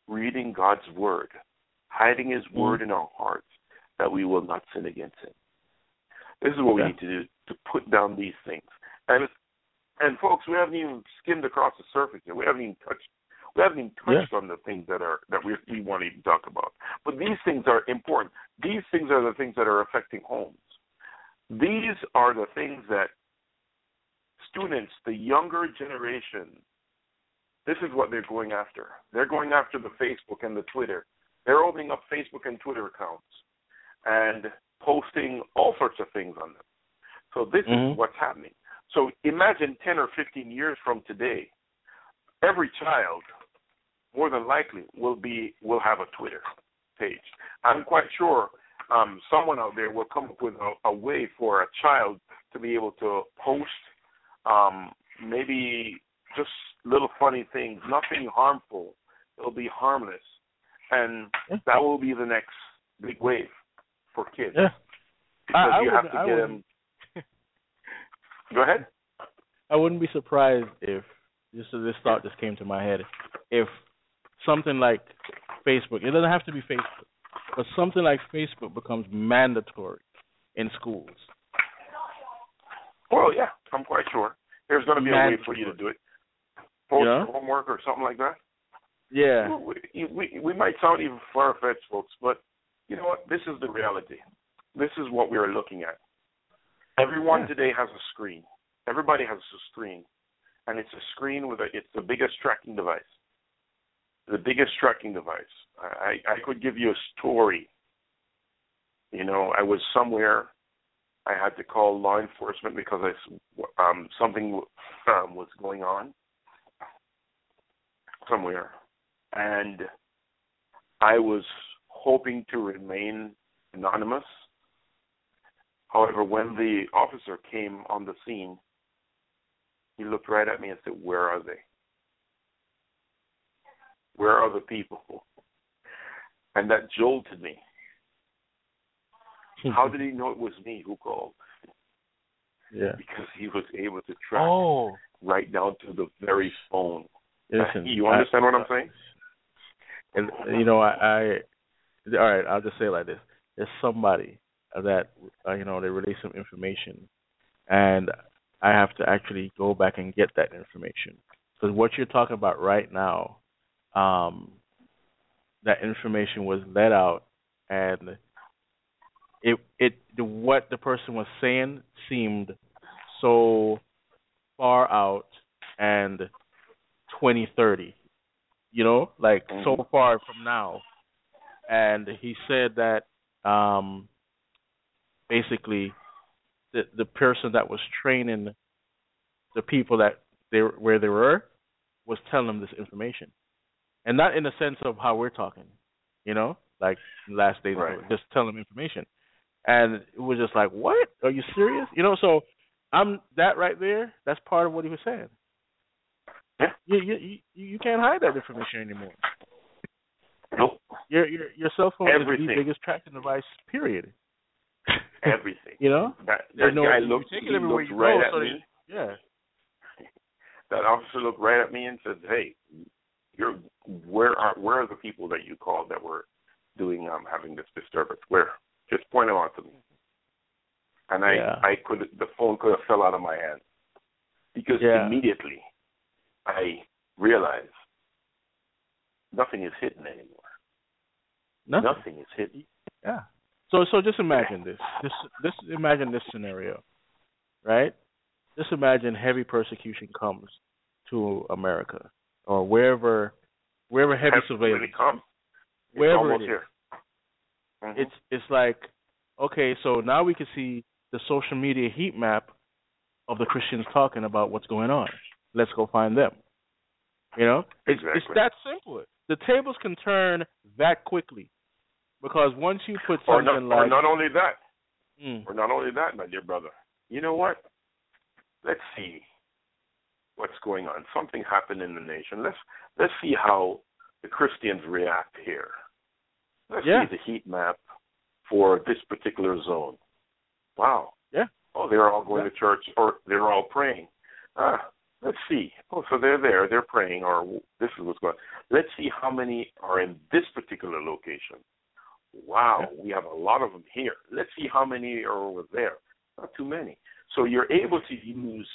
reading God's Word, hiding His Word in our hearts, that we will not sin against Him. This is what we need to do to put down these things. And and folks, we haven't even skimmed across the surface yet. We haven't even touched We haven't even touched yeah. on the things that are that we we want to even talk about. But these things are important. These things are the things that are affecting homes. These are the things that students, the younger generation, this is what they're going after. They're going after the Facebook and the Twitter. They're opening up Facebook and Twitter accounts and posting all sorts of things on them. So this mm-hmm. is what's happening. So imagine 10 or 15 years from today, every child more than likely will be will have a Twitter page. I'm quite sure um, someone out there will come up with a, a, way for a child to be able to post um, maybe just little funny things, nothing harmful. It'll be harmless, and that will be the next big wave for kids.
Yeah.
Because
I, I
you have to get them. Go ahead.
I wouldn't be surprised if just this thought just came to my head if something like Facebook. It doesn't have to be Facebook, but something like Facebook becomes mandatory in schools.
Well, yeah, I'm quite sure there's going to be mandatory. a way for you to do it. Post
know?
homework or something like that.
Yeah.
We, we we might sound even far fetched, folks, but you know what? This is the reality. This is what we are looking at. Everyone yeah. today has a screen. Everybody has a screen, and it's a screen with a. It's the biggest tracking device the biggest tracking device. I, I could give you a story. You know, I was somewhere. I had to call law enforcement because I, um, something um, was going on somewhere, and I was hoping to remain anonymous. However, when the officer came on the scene, he looked right at me and said, "Where are they?" Where are the people? And that jolted me. How did he know it was me who called?
Yeah.
Because he was able to track
oh.
right down to the very phone.
Listen,
you understand
I,
what I'm saying?
And you know, I, I all right. I'll just say it like this: There's somebody that uh, you know they release some information, and I have to actually go back and get that information because what you're talking about right now um, that information was let out, and it it the, what the person was saying seemed so far out and 2030, you know, like mm-hmm. so far from now. And he said that um, basically the the person that was training the people that they where they were was telling them this information and not in the sense of how we're talking, you know, like last days,
right.
just telling them information, and it was just like, what? Are you serious? You know, so I'm that right there. That's part of what he was saying.
Yeah.
You you you, you can't hide that information anymore.
Nope.
Your your your cell phone
Everything.
is the biggest tracking device. Period.
Everything.
you know.
That that
no,
guy
looked.
He
looked
you right
go,
at
so
me.
Yeah.
That officer looked right at me and said, "Hey, you're where are where are the people that you called that were doing um having this disturbance? Where? Just point them out to me. And I
yeah.
I could the phone could have fell out of my hand because
yeah.
immediately I realized nothing is hidden anymore.
Nothing,
nothing is hidden.
Yeah. So so just imagine this. This this imagine this scenario, right? Just imagine heavy persecution comes to America or wherever wherever heavy surveillance
come.
wherever
it is.
Mm-hmm. It's it's like okay, so now we can see the social media heat map of the Christians talking about what's going on. Let's go find them. You know,
it's,
it's that simple. The tables can turn that quickly because once you put something
or not,
like,
or not only that,
mm.
or not only that, my dear brother. You know what? Let's see what's going on. Something happened in the nation. Let's let's see how the Christians react here. Let's
yeah.
see the heat map for this particular zone. Wow.
Yeah.
Oh, they're all going
yeah.
to church, or they're all praying. Ah, let's see. Oh, so they're there, they're praying, or this is what's going. on. Let's see how many are in this particular location. Wow, yeah. we have a lot of them here. Let's see how many are over there. Not too many. So you're able to use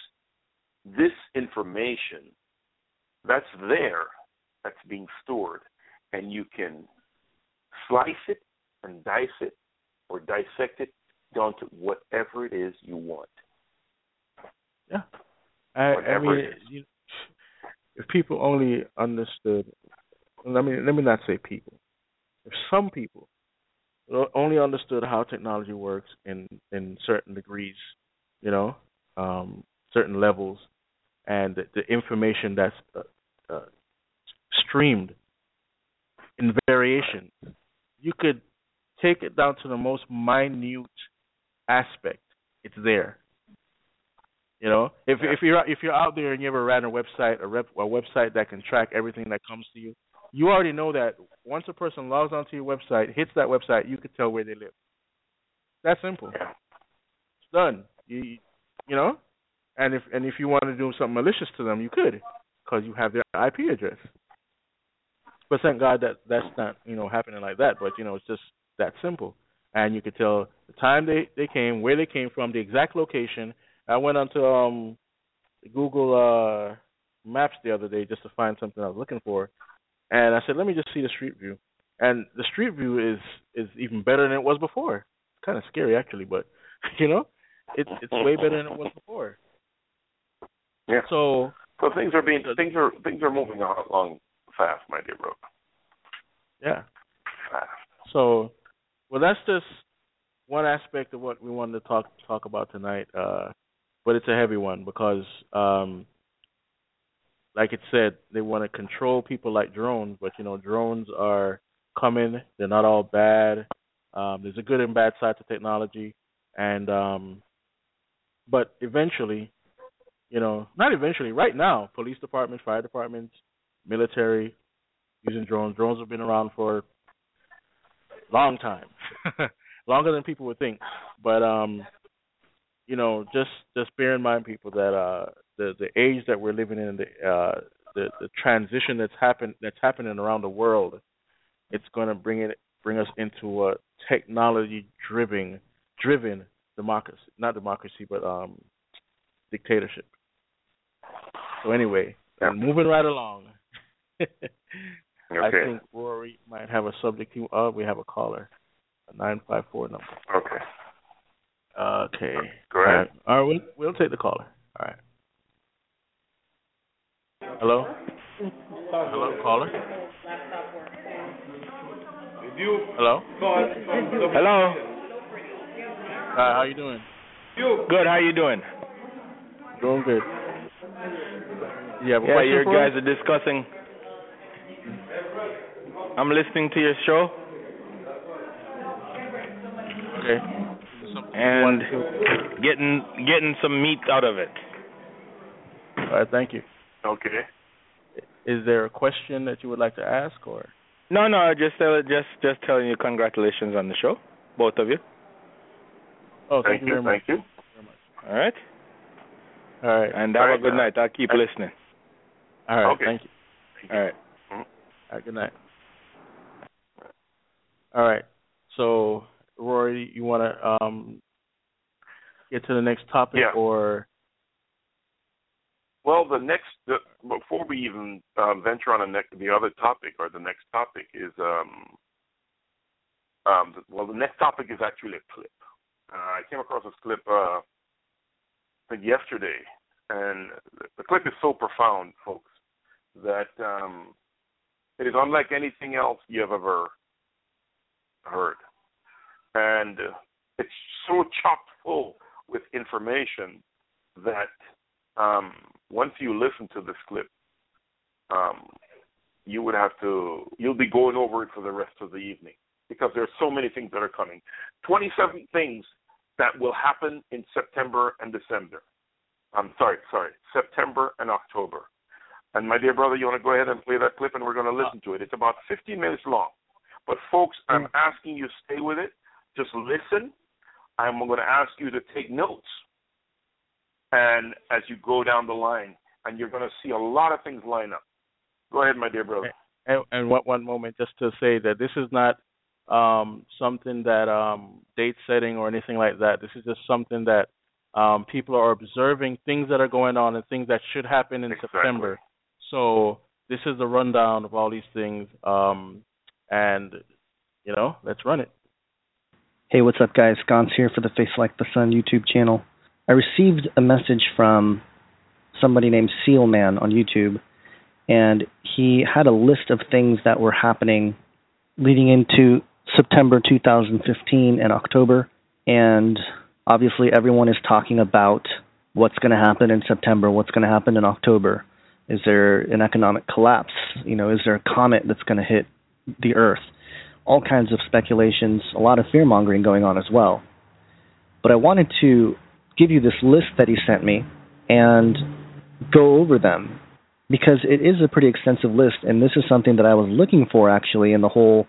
this information that's there that's being stored, and you can slice it and dice it or dissect it down to whatever it is you want.
Yeah. I, I mean, you, if people only understood, let me let me not say people. If some people only understood how technology works in in certain degrees, you know, um, certain levels, and the, information that's uh, uh, streamed in variation, you could take it down to the most minute aspect. It's there. You know, if if you're if you're out there and you ever ran a website, a, rep, a website that can track everything that comes to you, you already know that once a person logs onto your website, hits that website, you can tell where they live. That simple. It's done. You you know, and if and if you want to do something malicious to them, you could, because you have their IP address. But thank God that that's not you know happening like that. But you know it's just that simple, and you could tell the time they they came, where they came from, the exact location, I went onto um Google uh Maps the other day just to find something I was looking for, and I said, let me just see the street view. And the street view is is even better than it was before. It's kind of scary actually, but you know, it's it's way better than it was before.
Yeah.
So
so things are being things are things are moving along fast, my dear bro.
Yeah.
Fast.
So, well, that's just one aspect of what we wanted to talk talk about tonight. Uh, but it's a heavy one because, um, like it said, they want to control people like drones. But you know, drones are coming. They're not all bad. Um, there's a good and bad side to technology, and um, but eventually, you know, not eventually. Right now, police departments, fire departments, military using drones. Drones have been around for a long time, longer than people would think. But um, you know, just just bear in mind, people, that uh, the the age that we're living in, the uh, the the transition that's happened that's happening around the world, it's going to bring it bring us into a technology driven driven democracy, not democracy, but um, dictatorship. So anyway, yeah. moving right along.
okay.
I think Rory might have a subject. He, uh, we have a caller, a nine five four number.
Okay.
Okay.
Go ahead.
All right, we'll, we'll take the caller. All right. Hello? Hello, caller? Hello?
Hello?
Hi, how you doing?
Good, how you doing?
Doing good. You have a
yeah,
question
you guys are discussing. I'm listening to your show.
Okay.
And getting getting some meat out of it.
All right, thank you.
Okay.
Is there a question that you would like to ask, or?
No, no, just tell, just just telling you congratulations on the show, both of you.
Oh, thank,
Thank
you
you.
very much.
Thank you.
All right.
All right.
And have
All right,
a good night. I'll keep listening.
All right.
Okay.
Thank you.
All right.
All right. Good night. All right. So, Rory, you want to um, get to the next topic,
Yeah.
or
Well, the next the, before we even uh, venture on the next the other topic or the next topic is um um the, well the next topic is actually a clip. Uh, I came across this clip uh I think yesterday, and the, clip is so profound, folks, that um it is unlike anything else you have ever heard, and it's so chock full with information that um, once you listen to this clip, um, you would have to you'll be going over it for the rest of the evening because there are so many things that are coming. Twenty seven things that will happen in September and December. I'm sorry, sorry, September and October. And my dear brother, you want to go ahead and play that clip, and we're going to listen to it. It's about 15 minutes long. But folks, I'm mm. asking you to stay with it. Just listen. I'm going to ask you to take notes and as you go down the line, and you're going to see a lot of things line up. Go ahead, my dear brother.
and, and what one moment just to say that this is not um, something that um, date setting or anything like that. This is just something that um, people are observing things that are going on and things that should happen in
Exactly.
September. So this is the rundown of all these things. Um, and you know, let's run it.
Hey, what's up, guys? Gonz here for the Face Like the Sun YouTube channel. I received a message from somebody named Sealman on YouTube, and he had a list of things that were happening leading into September 2015 and October. And obviously, everyone is talking about what's going to happen in September, what's going to happen in October. Is there an economic collapse? You know, is there a comet that's going to hit the Earth? all kinds of speculations, a lot of fear mongering going on as well. But I wanted to give you this list that he sent me and go over them because it is a pretty extensive list, and this is something that I was looking for actually in the whole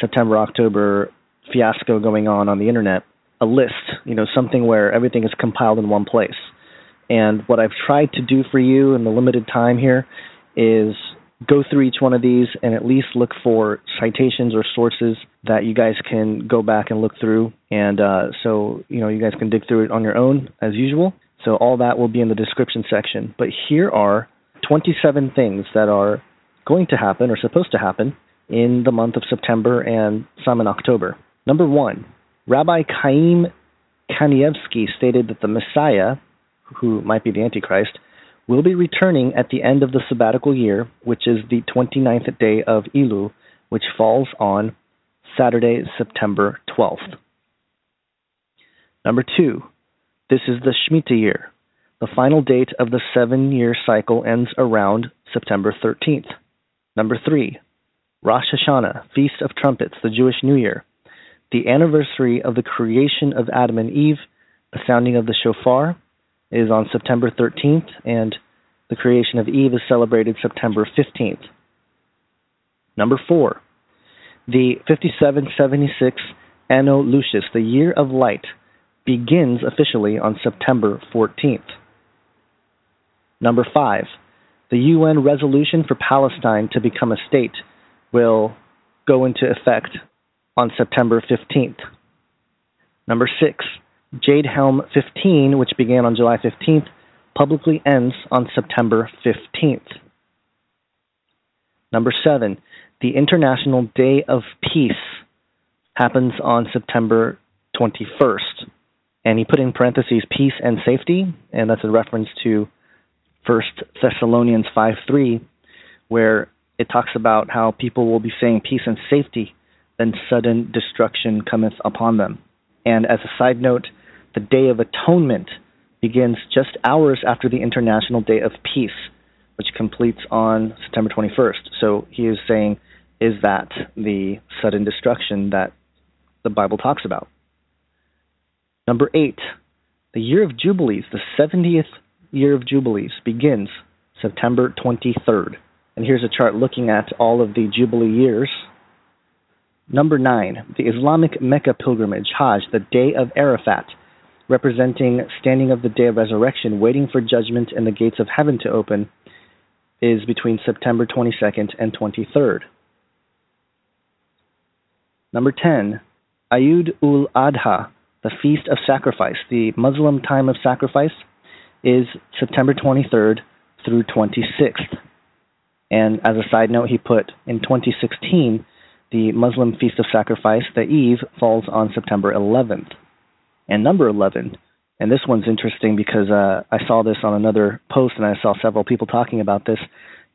September October fiasco going on on the internet. A list, you know, something where everything is compiled in one place. And what I've tried to do for you in the limited time here is go through each one of these and at least look for citations or sources that you guys can go back and look through. And uh, so, you know, you guys can dig through it on your own as usual. So, all that will be in the description section. But here are 27 things that are going to happen or supposed to happen in the month of September and some in October. Number one, Rabbi Chaim Kanievsky stated that the Messiah, who might be the Antichrist, will be returning at the end of the sabbatical year, which is the 29th day of Elul, which falls on Saturday, September 12th. Number two, this is the Shemitah year. The final date of the seven year cycle ends around September 13th. Number three, Rosh Hashanah, Feast of Trumpets, the Jewish New Year. The anniversary of the creation of Adam and Eve, the sounding of the shofar, is on September 13th, and the creation of Eve is celebrated September 15th. Number four, the 5776 Anno Lucis, the Year of Light, begins officially on September 14th. Number five, the UN resolution for Palestine to become a state will go into effect on September 15th. Number six, Jade Helm 15, which began on July 15th, publicly ends on September 15th. Number seven, the International Day of Peace happens on September 21st. And he put in parentheses peace and safety, and that's a reference to 1 Thessalonians 5 3, where it talks about how people will be saying peace and safety, then sudden destruction cometh upon them. And as a side note, the Day of Atonement begins just hours after the International Day of Peace, which completes on September 21st. So he is saying, is that the sudden destruction that the Bible talks about? Number eight, the year of Jubilees, the 70th year of Jubilees, begins September 23rd. And here's a chart looking at all of the Jubilee years. Number nine, the Islamic Mecca pilgrimage, Hajj, the day of Arafat, representing standing of the day of resurrection, waiting for judgment and the gates of heaven to open, is between September 22nd and 23rd. Number 10, Ayud ul Adha, the Feast of Sacrifice, the Muslim time of sacrifice, is September 23rd through 26th. And as a side note, he put in 2016, the Muslim Feast of Sacrifice, the Eve, falls on September 11th. And number 11, and this one's interesting because uh, I saw this on another post and I saw several people talking about this.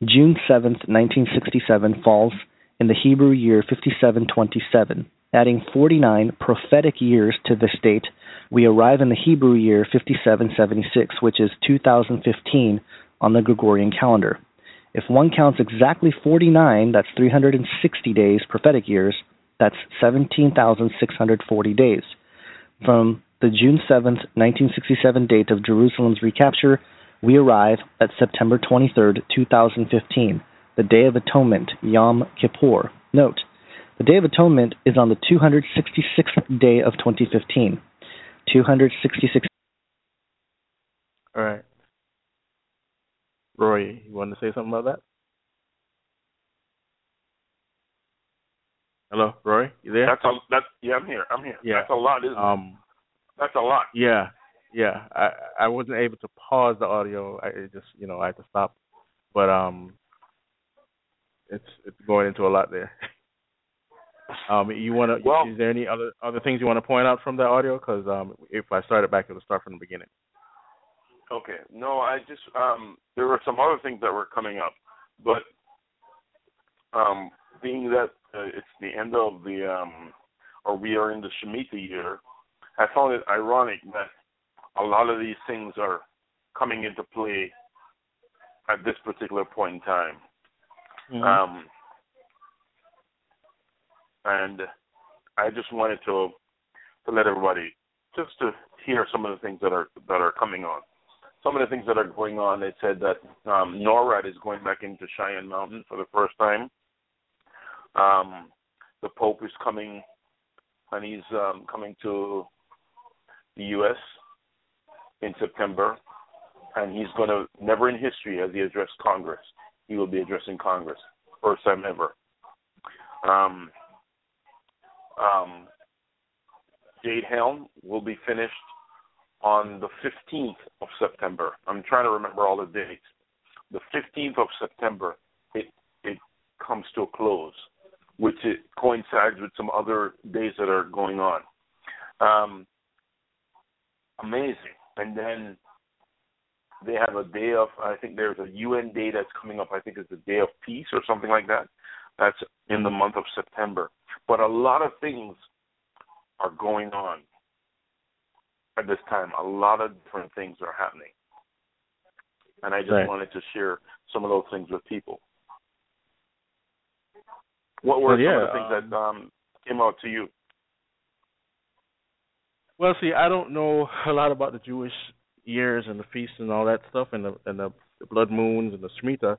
June 7th, 1967 falls in the Hebrew year 5727. Adding 49 prophetic years to this date, we arrive in the Hebrew year 5776, which is 2015 on the Gregorian calendar. If one counts exactly 49, that's 360 days prophetic years, that's 17,640 days from the June 7, 1967 date of Jerusalem's recapture, we arrive at September 23, 2015, the Day of Atonement, Yom Kippur. Note, the Day of Atonement is on the 266th day of 2015. 266.
All right. Roy, you want to say something about that? Hello, Roy, you there?
That's a that's yeah, I'm here. I'm here.
Yeah.
That's a lot, isn't
Um,
it? That's a lot.
yeah, yeah. I I wasn't able to pause the audio. I it just you know I had to stop. But um, it's it's going into a lot there. Um, you want to?
Well-
is there any other other things you want to point out from that audio? Because um, if I started back, it'll start from the beginning.
Okay. No, I just um there were some other things that were coming up, but um being that uh, it's the end of the um or we are in the Shemitah year, I found it ironic that a lot of these things are coming into play at this particular point in time. Um and I just wanted to to let everybody just to hear some of the things that are that are coming on some of the things that are going on, they said that um, NORAD is going back into Cheyenne Mountain for the first time. Um, the Pope is coming, and he's um, coming to the U.S. in September, and he's going to never in history has he addressed Congress. He will be addressing Congress, first time ever. Um, um, Jade Helm will be finished on the 15th of September. I'm trying to remember all the dates. The 15th of September, it it comes to a close, which it coincides with some other days that are going on. Um, amazing. And then they have a day of, I think there's a UN day that's coming up. I think it's the Day of Peace or something like that. That's in the month of September. But a lot of things are going on at this time. A lot of different things are happening. And I just
Right.
wanted to share some of those things with people. What were
Well, yeah,
some of the things that um, came out to you?
Well, see, I don't know a lot about the Jewish years and the feasts and all that stuff, and the and the, the blood moons and the Shemitah.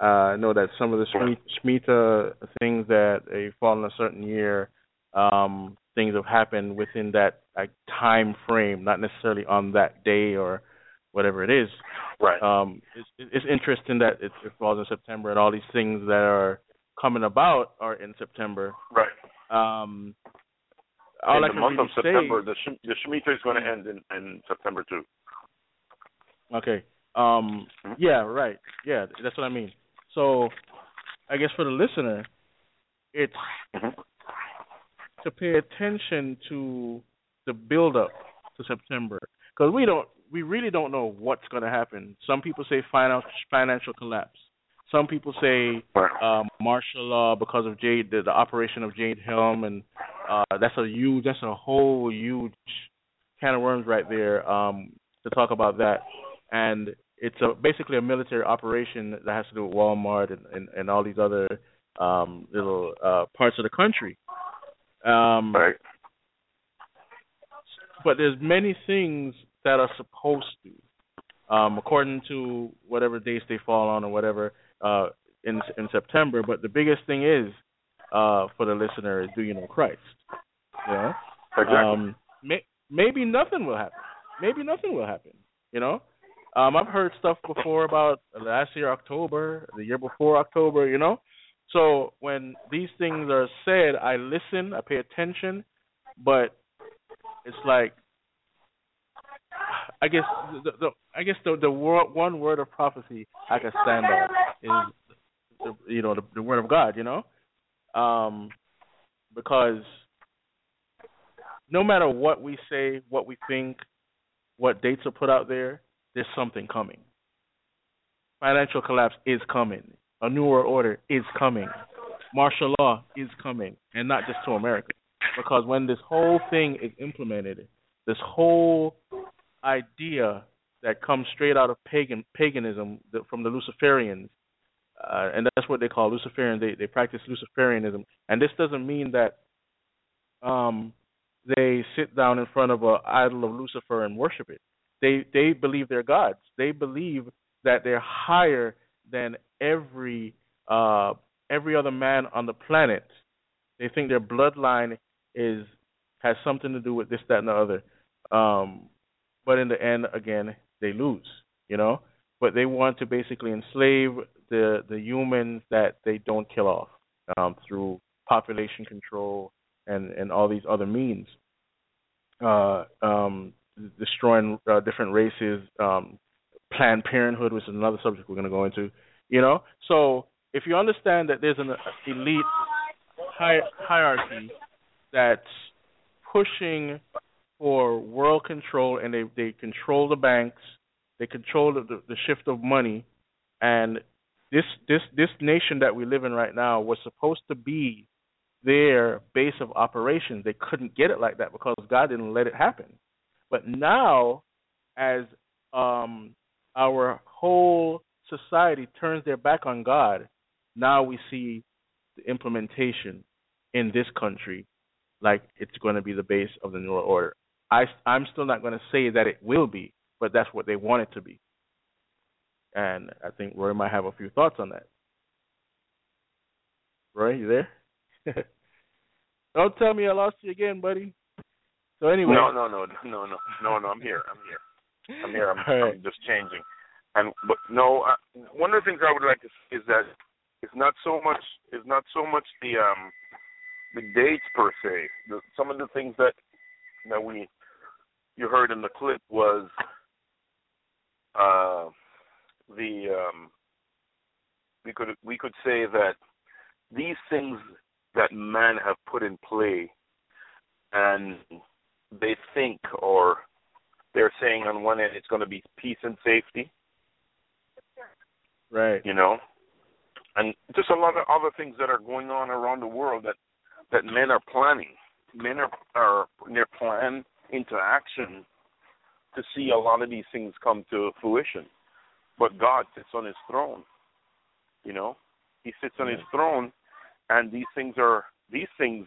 Uh, I know that some of the Shemitah things that they fall in a certain year, um, things have happened within that like time frame, not necessarily on that day or whatever it is.
Right.
Um, it's, it's interesting that it, it falls in September, and all these things that are coming about are in September.
right.
Um, all
in
I
the month
really
of September,
say,
the Shem- the Shemitah is going to end in, in September too.
Okay. Um.
Mhm.
Yeah. Right. Yeah. That's what I mean. So, I guess for the listener, it's
Mhm.
to pay attention to the build up to September because we don't, we really don't know what's going to happen. Some people say financial financial collapse. Some people say um, martial law because of Jade, the, the operation of Jade Helm, and uh, that's a huge, that's a whole huge can of worms right there um, to talk about that. And it's a basically a military operation that has to do with Walmart and, and, and all these other um, little uh, parts of the country. Um,
Right.
But there's many things that are supposed to, um, according to whatever dates they fall on or whatever uh, in in September. But the biggest thing is uh, for the listener is, do you know Christ? You know,
Exactly.
um, may, maybe nothing will happen. Maybe nothing will happen. You know, um, I've heard stuff before about last year October, the year before October. You know, so when these things are said, I listen, I pay attention, but it's like I guess the, the I guess the the wor- one word of prophecy I can stand on is the, you know the, the word of God, you know, um, because no matter what we say, what we think, what dates are put out there, there's something coming. Financial collapse is coming. A new world order is coming. Martial law is coming, and not just to America. Because when this whole thing is implemented, this whole idea that comes straight out of pagan paganism from the Luciferians, uh, and that's what they call Luciferian. They they practice Luciferianism, and this doesn't mean that um, they sit down in front of an idol of Lucifer and worship it. They they believe they're gods. They believe that they're higher than every uh, every other man on the planet. They think their bloodline is has something to do with this, that, and the other. Um, but in the end, again, they lose. You know, but they want to basically enslave the the humans that they don't kill off um, through population control and and all these other means. Uh, um, destroying uh, different races, um, Planned Parenthood, which is another subject we're going to go into. You know, so if you understand that there's an elite hi- hierarchy that's pushing for world control, and they they control the banks, they control the, the shift of money, and this this this nation that we live in right now was supposed to be their base of operations. They couldn't get it like that because God didn't let it happen. But now, as um, our whole society turns their back on God, now we see the implementation in this country like it's going to be the base of the New World Order. I, I'm still not going to say that it will be, but that's what they want it to be. And I think Roy might have a few thoughts on that. Roy, you there? Don't tell me I lost you again, buddy. So anyway.
No, no, no, no, no, no, no. I'm here. I'm here. I'm here. I'm, right. I'm just changing. And but no, uh, one of the things I would like to say is that it's not so much. It's not so much the um the dates per se. The, some of the things that that we you heard in the clip was uh the um we could we could say that these things that men have put in play and they think or they're saying on one end it's going to be peace and safety.
Right.
You know? And just a lot of other things that are going on around the world that that men are planning men are are plan into action to see a lot of these things come to fruition but god sits on his throne you know he sits on his throne and these things are these things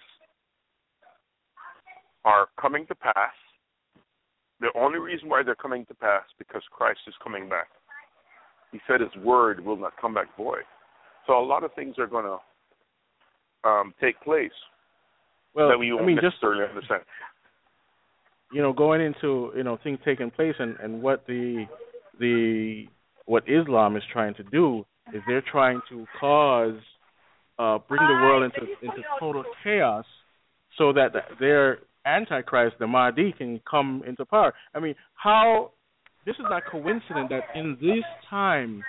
are coming to pass. The only reason why they're coming to pass because Christ is coming back. He said His word will not come back void. So a lot of things are going to um, take place
well,
that we won't
I mean,
necessarily
just,
understand.
You know, going into you know things taking place and and what the the what Islam is trying to do is they're trying to cause uh, bring the world into into total chaos, so that their antichrist, the Mahdi, can come into power. I mean, how this is not coincident that in this time,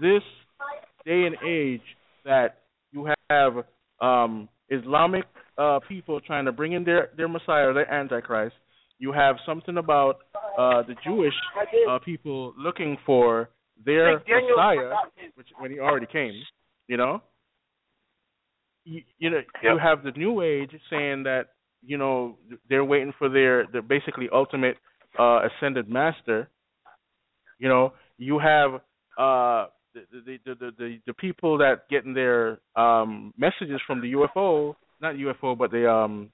this day and age, that you have um, Islamic uh, people trying to bring in their their Messiah, their Antichrist. You have something about uh, the Jewish uh, people looking for their Messiah, which when he already came, you know you, you know, yep. you have the new age saying that you know they're waiting for their their basically ultimate uh, ascended master. You know, you have uh, the, the, the the the the people that getting their um, messages from the UFO, not UFO, but the um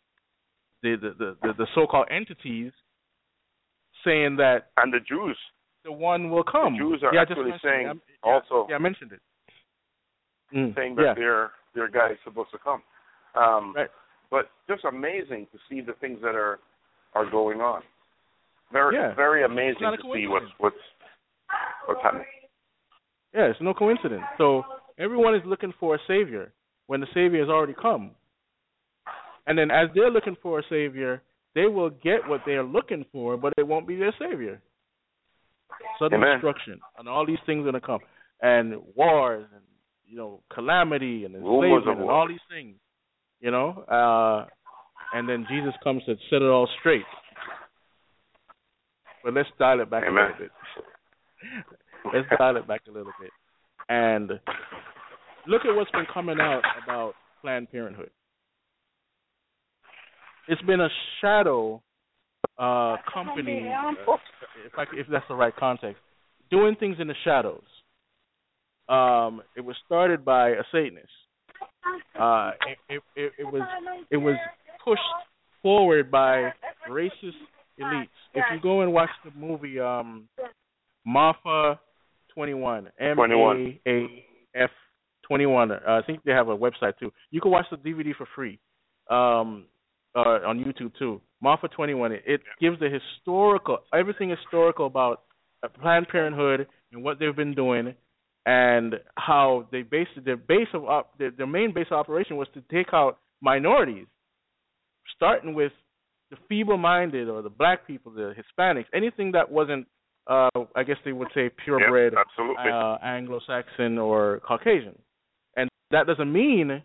the the the, the so-called entities saying that
and the Jews,
the one will come.
The Jews are
yeah,
actually saying
yeah,
also.
Yeah, I mentioned it. Mm,
saying that
yeah.
they're their guy is supposed to come. Um,
right.
But just amazing to see the things that are are going on. Very
yeah.
very amazing
to
see what's what's what's happening.
Yeah, it's no coincidence. So everyone is looking for a savior when the savior has already come. And then as they're looking for a savior, they will get what they're looking for, but it won't be their savior. Sudden
Amen.
destruction and all these things are gonna come. And wars and you know, calamity and enslavement and all these things. You know, uh, and then Jesus comes to set it all straight. But let's dial it back
Amen.
a little bit. let's dial it back a little bit, and look at what's been coming out about Planned Parenthood. It's been a shadow uh, company, uh, if I, if that's the right context, doing things in the shadows um, it was started by a Satanist. Uh, it, it, it was it was pushed forward by racist elites. If you go and watch the movie um, Maafa 21, M A A F 21, uh, I think they have a website too. You can watch the DVD for free um, uh, on YouTube too. Maafa 21. It, it gives the historical everything historical about Planned Parenthood and what they've been doing and how they based their base of op, their, their main base of operation was to take out minorities, starting with the feeble-minded or the black people, the Hispanics, anything that wasn't, uh, I guess they would say purebred
yep,
uh, Anglo-Saxon or Caucasian, and that doesn't mean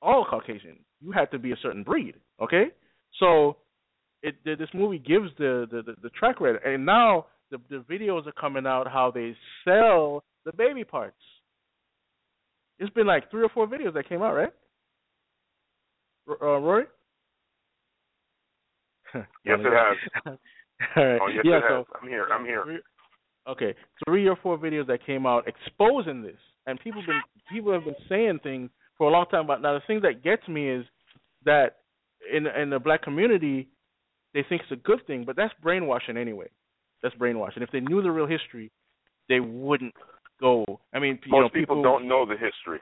all Caucasian. You had to be a certain breed. Okay, so it this movie gives the the, the, the track record, and now the the videos are coming out how they sell the baby parts. It's been like three or four videos that came out, right? Uh, Rory?
yes, it has.
All right.
Oh, yes,
yeah,
it
so
has. I'm here. I'm here.
Three, okay, three or four videos that came out exposing this, and people been people have been saying things for a long time. But now the thing that gets me is that in in the black community, they think it's a good thing, but that's brainwashing anyway. That's brainwashing. If they knew the real history, they wouldn't go. I mean, you
Most
know,
people, don't know the history.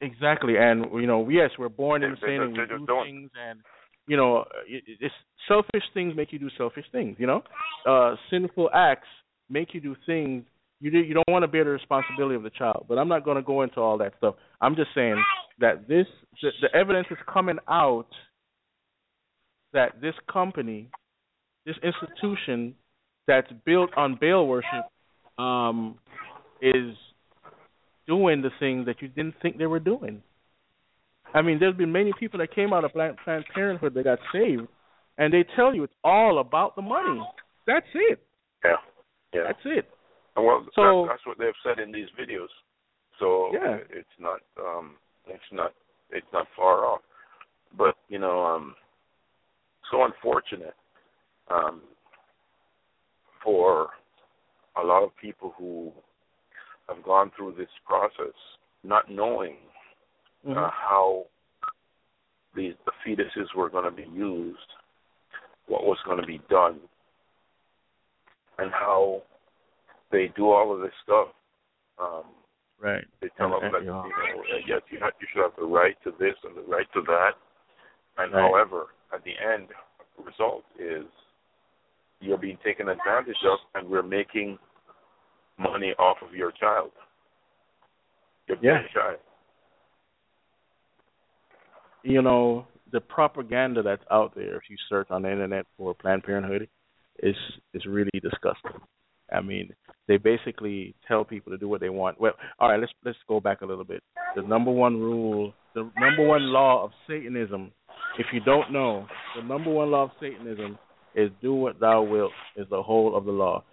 Exactly, and you know, yes, we're born
They-
in
they
sin and we do things, and you know, it's selfish things make you do selfish things. You know, uh, sinful acts make you do things you do, you don't want to bear the responsibility of the child. But I'm not going to go into all that stuff. I'm just saying that this the, the evidence is coming out that this company, this institution that's built on Baal worship, um, is doing the things that you didn't think they were doing. I mean, there's been many people that came out of Planned Parenthood that got saved, and they tell you it's all about the money. That's it.
Yeah. Yeah.
That's it.
And well,
So-
that's, that's what they've said in these videos. So
Yeah.
it's not um it's not it's not far off. But, you know, um so unfortunate um for a lot of people who have gone through this process not knowing
Mm-hmm.
uh, how these the fetuses were going to be used, what was going to be done, and how they do all of this stuff. Um,
Right.
they tell
And-
them that you know uh, yes, you have, you should have the right to this and the right to that, and
Right.
however, at the end the result is you're being taken advantage of, and we're making money off of your child. Your
Yeah.
child.
you know, the propaganda that's out there, if you search on the internet for Planned Parenthood, is is really disgusting. I mean, they basically tell people to do what they want. Well, all right, let's let's go back a little bit. The number one rule, the number one law of Satanism, if you don't know, the number one law of Satanism is do what thou wilt is the whole of the law.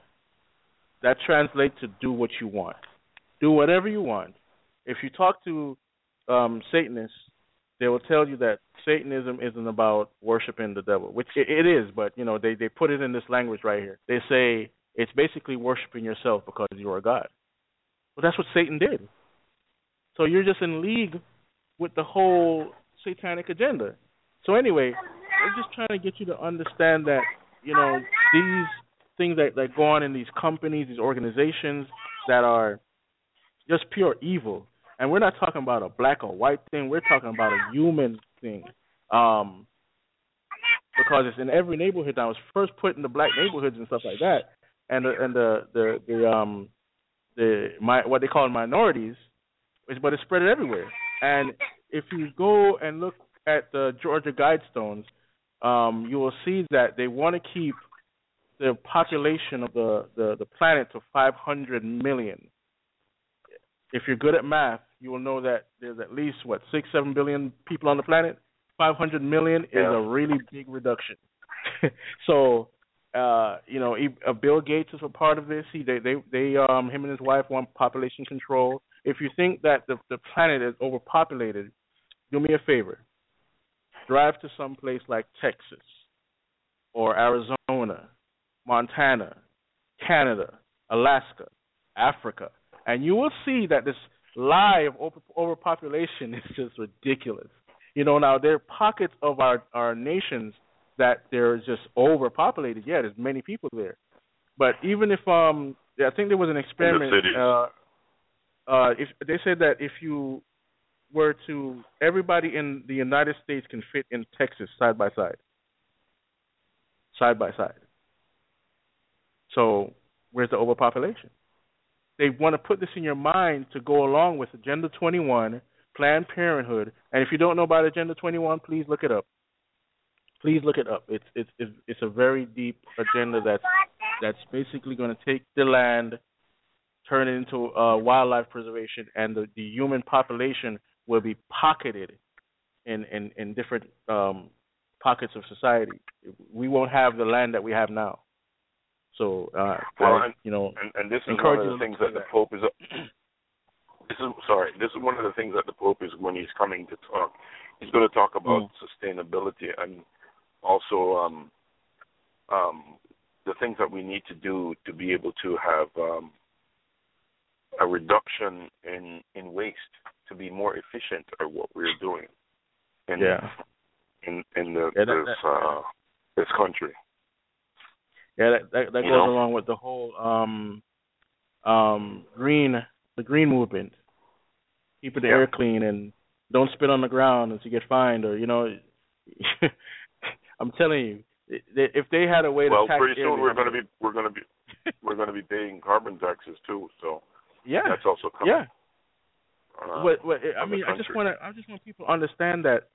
That translates to do what you want. Do whatever you want. If you talk to um Satanists they will tell you that Satanism isn't about worshiping the devil, which it, is, but you know they they put it in this language right here. They say it's basically worshiping yourself because you're a god. Well, that's what Satan did. So you're just in league with the whole satanic agenda. So anyway, we're just trying to get you to understand that you know these things that that go on in these companies, these organizations that are just pure evil and we're not talking about a black or white thing. We're talking about a human thing. Um, because it's in every neighborhood now. It's first put in the black neighborhoods and stuff like that, and the, and the the the um the my what they call minorities, is but it's spread everywhere. And if you go and look at the Georgia Guidestones, um, you will see that they want to keep the population of the, the, the planet to 500 million if you're good at math, you will know that there's at least what six, seven billion people on the planet. Five hundred million is
Yeah.
a really big reduction. so, uh, you know, he- uh, Bill Gates is a part of this. He, they, they, they, um, him and his wife want population control. If you think that the the planet is overpopulated, do me a favor. Drive to some place like Texas, or Arizona, Montana, Canada, Alaska, Africa, and you will see that this lie of over, overpopulation is just ridiculous. You know, now there are pockets of our our nations that they're just overpopulated. Yeah, there's many people there, but even if um, I think there was an experiment. Uh, uh, if they said that if you were to everybody in the United States can fit in Texas side by side, side by side. So where's the overpopulation? They want to put this in your mind to go along with Agenda 21, Planned Parenthood, and if you don't know about Agenda 21, please look it up. Please look it up. It's it's it's, it's a very deep agenda that's that's basically going to take the land, turn it into uh, wildlife preservation, and the, the human population will be pocketed in in in different um, pockets of society. We won't have the land that we have now. So, uh,
Well,
I,
and-
you know,
And, and this is one of the things
look
that the Pope is. This is sorry. This is one of the things that the Pope is when he's coming to talk. He's going to talk about
Mm.
sustainability and also um, um, the things that we need to do to be able to have um, a reduction in in waste to be more efficient at what we're doing in
yeah,
in in the,
Yeah, that-
this
that-
uh, this country.
yeah, that that, that goes
know?
along with the whole um, um, green the green movement, keeping the
Yeah.
air clean and don't spit on the ground as you get fined, or you know, I'm telling you, if they had a way to
Well,
tax
pretty soon we're going to be we're going to be we're going to be paying carbon taxes too. So
yeah,
that's also coming.
yeah.
Uh,
What, what, I mean, I just want to, I just want people to understand that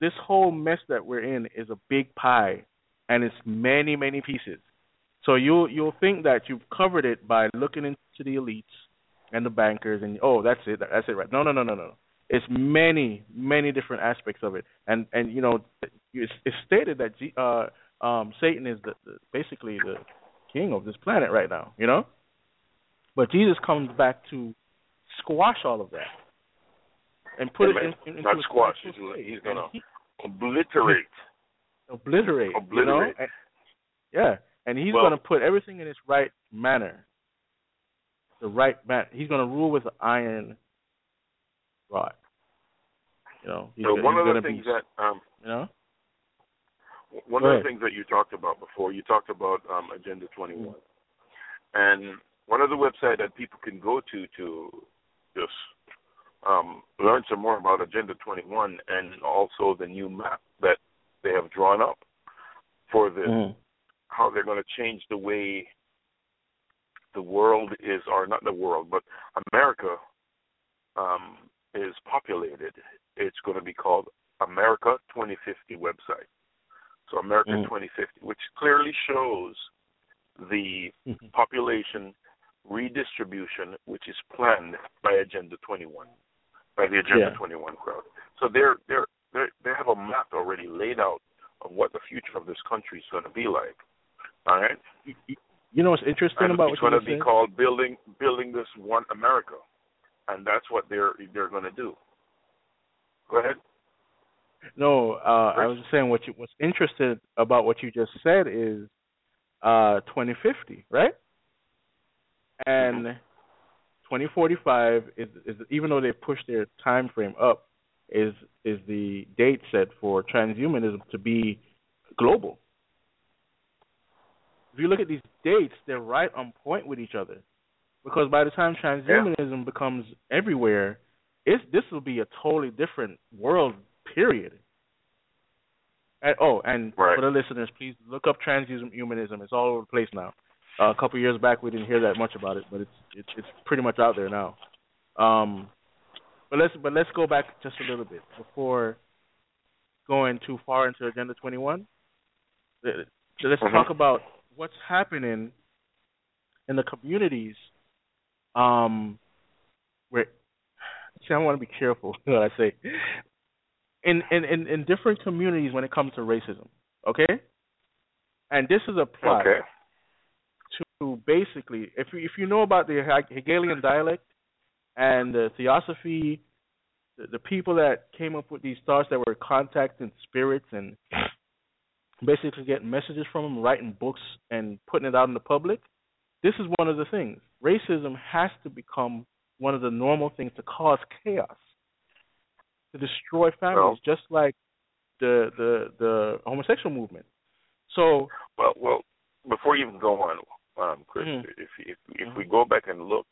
this whole mess that we're in is a big pie, and it's many, many pieces. So you'll you'll think that you've covered it by looking into the elites and the bankers, and oh, that's it, that's it, right? No, no, no, no, no. It's many, many different aspects of it, and and you know, it's, it's stated that G, uh, um, Satan is the, the basically the king of this planet right now, you know. But Jesus comes back to squash all of that and put
Amen.
it in, in, into
Not
a
squash, he's- he's gonna
he-
obliterate.
obliterate, you know? And- yeah, and he's
Well-
going to put everything in its right manner. The right man. He's going to rule with an iron rod. You know, he's,
So
he's
one of the
to
things
be,
that um,
you know,
one
Go
of the things that you talked about before, you talked about um, Agenda 21,
Mm.
and one of the website that people can go to to just um, learn some more about Agenda 21 and also the new map that they have drawn up for the
Mhm.
how they're going to change the way the world is, or not the world, but America um, is populated. It's going to be called America 2050 website. So America
Mm.
2050, which clearly shows the
Mhm.
population redistribution, which is planned by Agenda 21, by the Agenda
Yeah.
21 crowd. So they're they're they they have a map already laid out of what the future of this country is going to be like. All right,
You- know what's interesting
and
about
it's going to be
said?
called building building this one America, and that's what they're they're going to do. Go ahead.
No, uh, I was just saying what you what's interesting about what you just said is uh 2050, right? And 2045 is is even though they pushed their time frame up, is is the date set for transhumanism to be global. If you look at these dates, they're right on point with each other. Because by the time transhumanism becomes everywhere, it's this will be a totally different world. Period. And, oh, and
Right.
for the listeners, please look up transhumanism. It's all over the place now. Uh, a couple years back, we didn't hear that much about it, but it's it's it's pretty much out there now. Um, but let's but let's go back just a little bit before going too far into Agenda 21. Let- Let's
Mhm.
talk about what's happening in the communities um, where see, I want to be careful what I say. In, in in in different communities when it comes to racism, okay? And this is a plot
Okay.
To basically, if you, if you know about the Hegelian dialect and the theosophy, the, the people that came up with these thoughts that were contacting spirits and basically getting messages from them, writing books and putting it out in the public, this is one of the things. Racism has to become one of the normal things to cause chaos, to destroy families, just like the the the homosexual movement. So
Well, well, before you even go on, um, Chris,
Mhm.
if if if we go back and look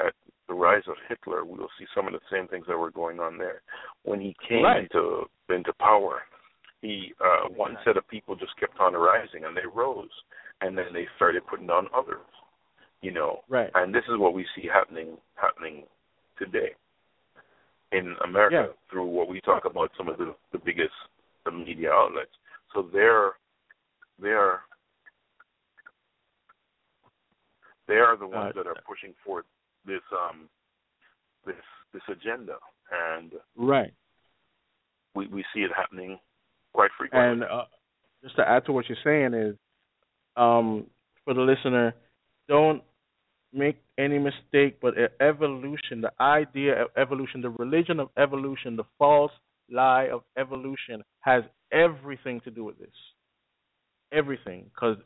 at the rise of Hitler, we'll see some of the same things that were going on there. When he came
Right.
into into power, he uh, one set of people just kept on rising, and they rose, and then they started putting on others. You know,
right.
and this is what we see happening happening today in America
Yeah.
through what we talk about some of the the biggest the media outlets. So they're they're they are the ones that are pushing forth this um this this agenda and
right.
we we see it happening quite frequently.
And uh, just to add to what you're saying is, um, for the listener, don't make any mistake. But evolution, the idea of evolution, the religion of evolution, the false lie of evolution, has everything to do with this. Everything, because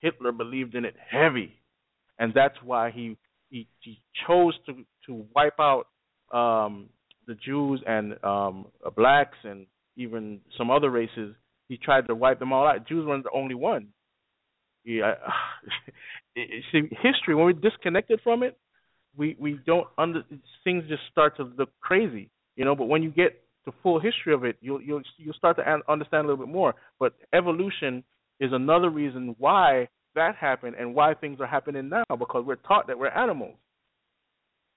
Hitler believed in it heavy, and that's why he he, he chose to to wipe out um, the Jews and um, uh, blacks and even some other races. He tried to wipe them all out. Jews weren't the only one. Yeah, see, history when we're disconnected from it, we we don't under things just start to look crazy, you know. But when you get the full history of it, you'll you'll you'll start to understand a little bit more. But evolution is another reason why that happened and why things are happening now because we're taught that we're animals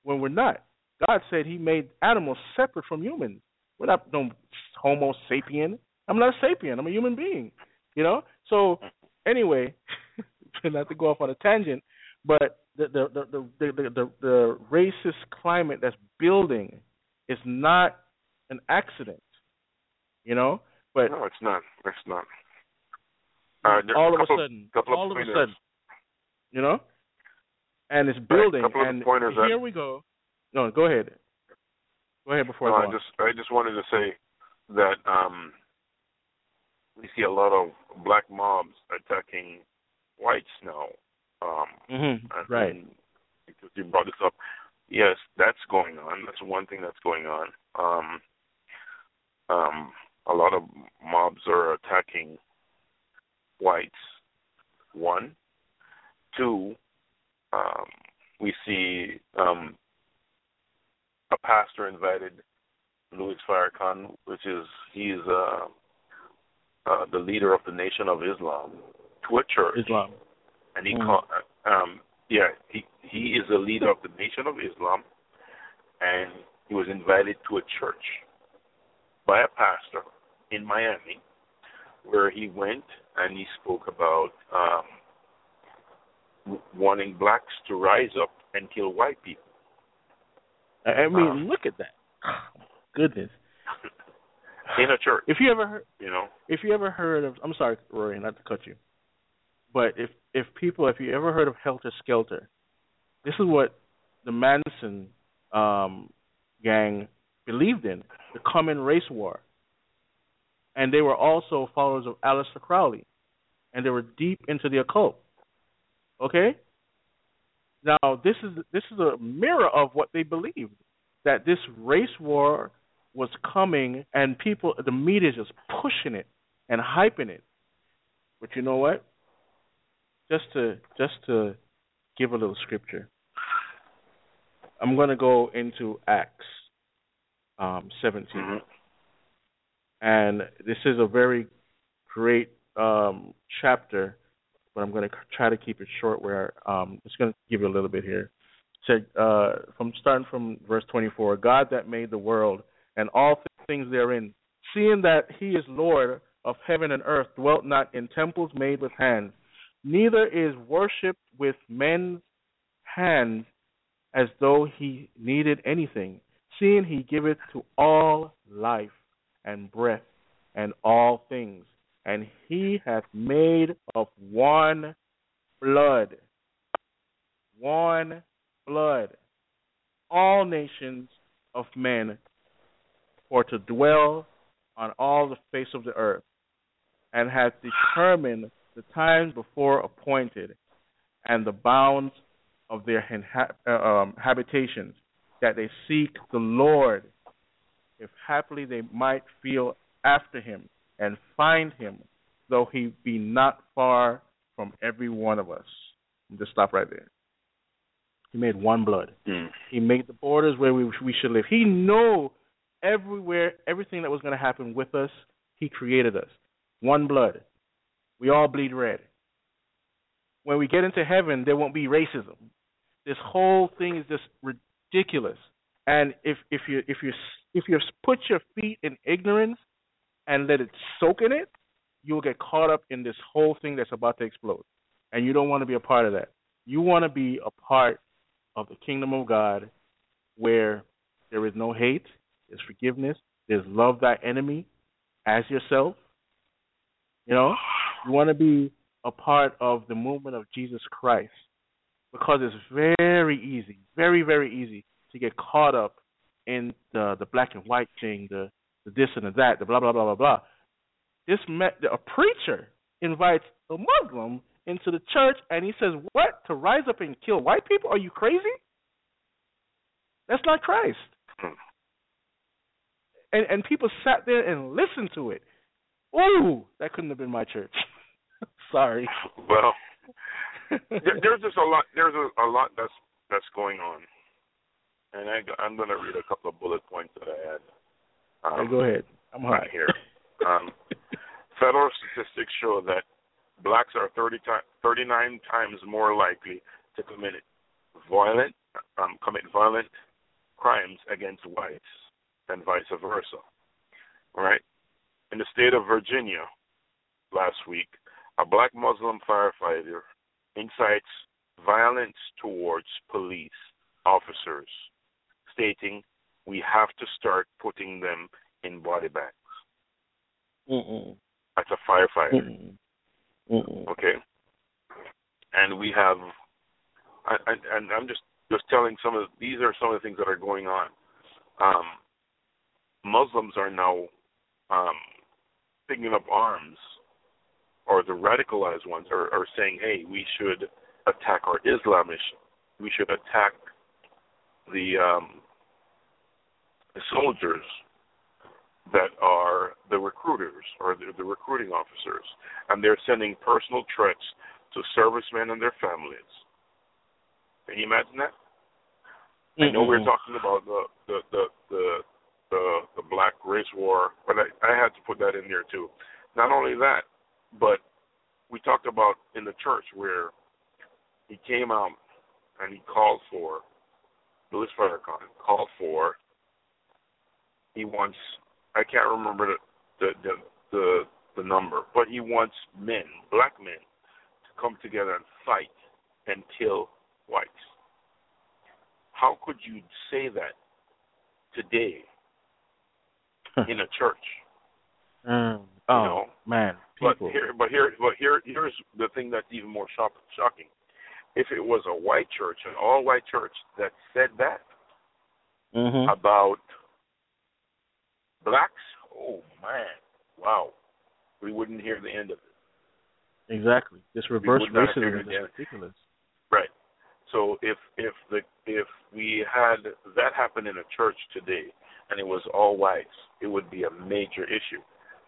when we're not. God said He made animals separate from humans. We're not no Homo sapien. I'm not a sapien. I'm a human being. You know. So anyway, not to go off on a tangent, but the the the the the, the, the racist climate that's building is not an accident. You know. But
no, it's not. It's not. Uh,
all of
couple,
a sudden,
couple of
all of a sudden, you know, and it's building.
of
and here
that-
we go. No, go ahead. Go ahead before
No,
I
I just I just wanted to say that um, we see a lot of black mobs attacking whites now. Um,
Mhm,
and-
Right.
because you brought this up, yes, that's going on. That's one thing that's going on. Um, um, a lot of mobs are attacking whites. One, two. Um, we see um, a pastor invited Louis Farrakhan, which is he's uh, uh, the leader of the Nation of Islam, to a church
Islam.
and he
Mhm.
call, um yeah he he is a leader of the nation of islam and he was invited to a church by a pastor in miami where he went and he spoke about um wanting blacks to rise up and kill white people
I mean,
Um,
look at that. Goodness.
in a church
If you ever heard,
you know
if you ever heard of, I'm sorry, Rory, not to cut you, but if if people, if you ever heard of Helter Skelter, this is what the Manson um, gang believed in: the common race war. And they were also followers of Aleister Crowley, and they were deep into the occult. Okay. Now this is this is a mirror of what they believed that this race war was coming, and people, the media just pushing it and hyping it. But you know what? Just to just to give a little scripture, I'm going to go into Acts um, 17,
Mhm.
And this is a very great um, chapter, but I'm going to try to keep it short. Where um, it's going to give you a little bit here. Said uh, from starting from verse 24, God that made the world and all things therein, seeing that He is Lord of heaven and earth, dwelt not in temples made with hands, neither is worshipped with men's hands, as though He needed anything, seeing He giveth to all life and breath and all things, and He hath made of one blood, one blood, all nations of men for to dwell on all the face of the earth, and hath determined the times before appointed, and the bounds of their uh, um, habitations, that they seek the Lord, if haply they might feel after him and find him, though he be not far from every one of us. Just stop right there. He made one blood.
Mm.
He made the borders where we we should live. He know everywhere everything that was going to happen with us. He created us. One blood. We all bleed red. When we get into heaven, there won't be racism. This whole thing is just ridiculous. And if if you if you if you put your feet in ignorance and let it soak in it, you'll get caught up in this whole thing that's about to explode. And you don't want to be a part of that. You want to be a part of the kingdom of God where there is no hate, there's forgiveness, there's love thy enemy as yourself. You know, you want to be a part of the movement of Jesus Christ because it's very easy, very very easy to get caught up in the the black and white thing, the the this and the that, the blah blah blah blah blah. This met a preacher invites a Muslim into the church and he says, "What to rise up and kill white people? Are you crazy? That's not Christ." Hmm. And and people sat there and listened to it. Ooh, that couldn't have been my church. Sorry.
Well, there, there's just a lot. There's a, a lot that's that's going on, and I, I'm going to read a couple of bullet points that I had.
Um, hey, go ahead. I'm hot
here. Um, federal statistics show that blacks are 30 ti- 39 times more likely to commit violent um, commit violent crimes against whites than vice versa. All right. In the state of Virginia, last week, a black Muslim firefighter incites violence towards police officers, stating, "We have to start putting them in body bags."
Mm-mm.
That's a firefighter.
Mm-mm. Mm-mm.
Okay, and we have, I, I, and I'm just just telling some of these are some of the things that are going on. Um, Muslims are now um, picking up arms, or the radicalized ones are, are saying, "Hey, we should attack our Islamish, we should attack the um, the soldiers that are the recruiters or the, the recruiting officers, and they're sending personal threats to servicemen and their families. Can you imagine that?
Mm-hmm.
I know we're talking about the the the the the, the black race war, but I, I had to put that in there too. Not only that, but we talked about in the church where he came out and he called for Louis Farrakhan called for he wants I can't remember the the the the, the number, but he wants men, black men, to come together and fight and kill whites. How could you say that today in a church?
Mm.
Oh
you know? man,
but here, but here, but here, here's the thing that's even more shock, shocking. If it was a white church, an all-white church that said that
mm-hmm.
about blacks, oh man, wow, we wouldn't hear the end of it.
Exactly. This reverse racism is ridiculous.
Right. So if if the if we had that happen in a church today and it was all whites, it would be a major issue.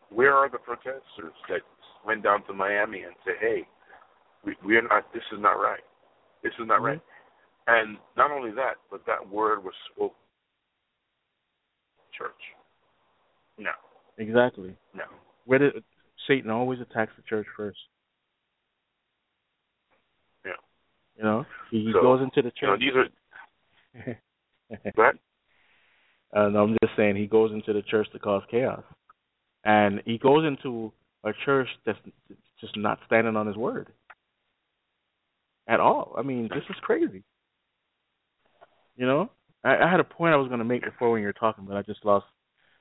Where are the protesters that went down to Miami and said, "Hey, we we're not. This is not right. This is not
Mhm.
right." And not only that, but that word was spoken. Church. No,
Exactly.
no.
Where did Satan always attacks the church first?
Yeah.
You know, he, he
So,
goes into the
You know,
church.
these are. Go ahead.
Uh, no, I'm just saying he goes into the church to cause chaos, and he goes into a church that's just not standing on his word at all. I mean, this is crazy. You know, I, I had a point I was going to make before when you were talking, but I just lost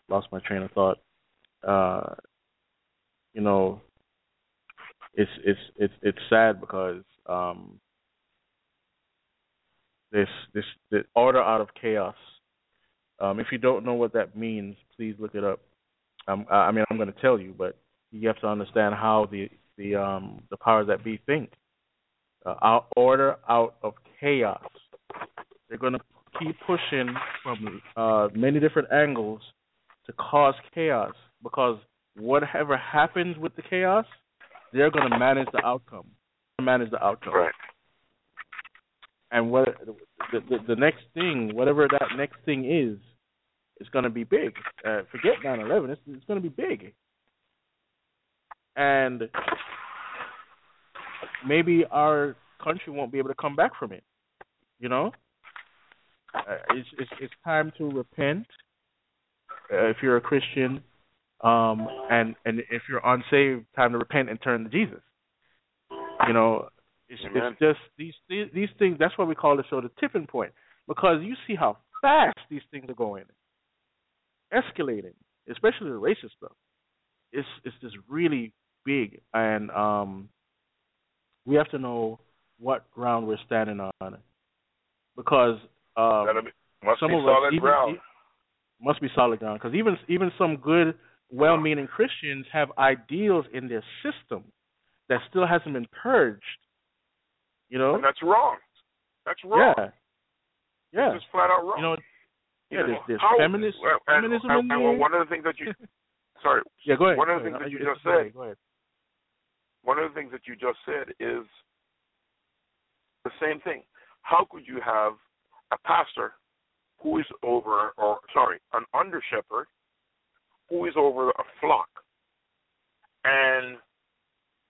lost my train of thought. Uh, you know, it's it's it's it's sad because um, this this the order out of chaos. Um, if you don't know what that means, please look it up. Um, I mean, I'm going to tell you, but you have to understand how the the um, the powers that be think. Uh, out, order out of chaos. They're going to keep pushing from uh, many different angles to cause chaos because whatever happens with the chaos, they're going to manage the outcome. Manage the outcome.
Right.
And what the, the the next thing, whatever that next thing is, is going to be big. Uh, forget 9/11. It's, it's going to be big. And maybe our country won't be able to come back from it. You know, uh, it's, it's it's time to repent. Uh, if you're a Christian, um, and and if you're unsaved, time to repent and turn to Jesus. You know, it's, it's just these, these these things. That's why we call the show the tipping point because you see how fast these things are going. escalating, especially the racist stuff. It's it's just really big, and um, we have to know what ground we're standing on, because um,
be,
some of us even. Must be solid ground because even even some good, well-meaning Christians have ideals in their system that still hasn't been purged. You know?
And that's wrong. That's wrong.
Yeah. Yeah.
It's just flat out wrong.
You know, yeah, there's, there's
how-
feminist
well,
feminism
and,
in
and one of the things that you sorry,
yeah, go ahead.
one of the things that you just said
Go ahead.
one of the things that you just said is the same thing. How could you have a pastor who is over, or sorry, an under shepherd who is over a flock, and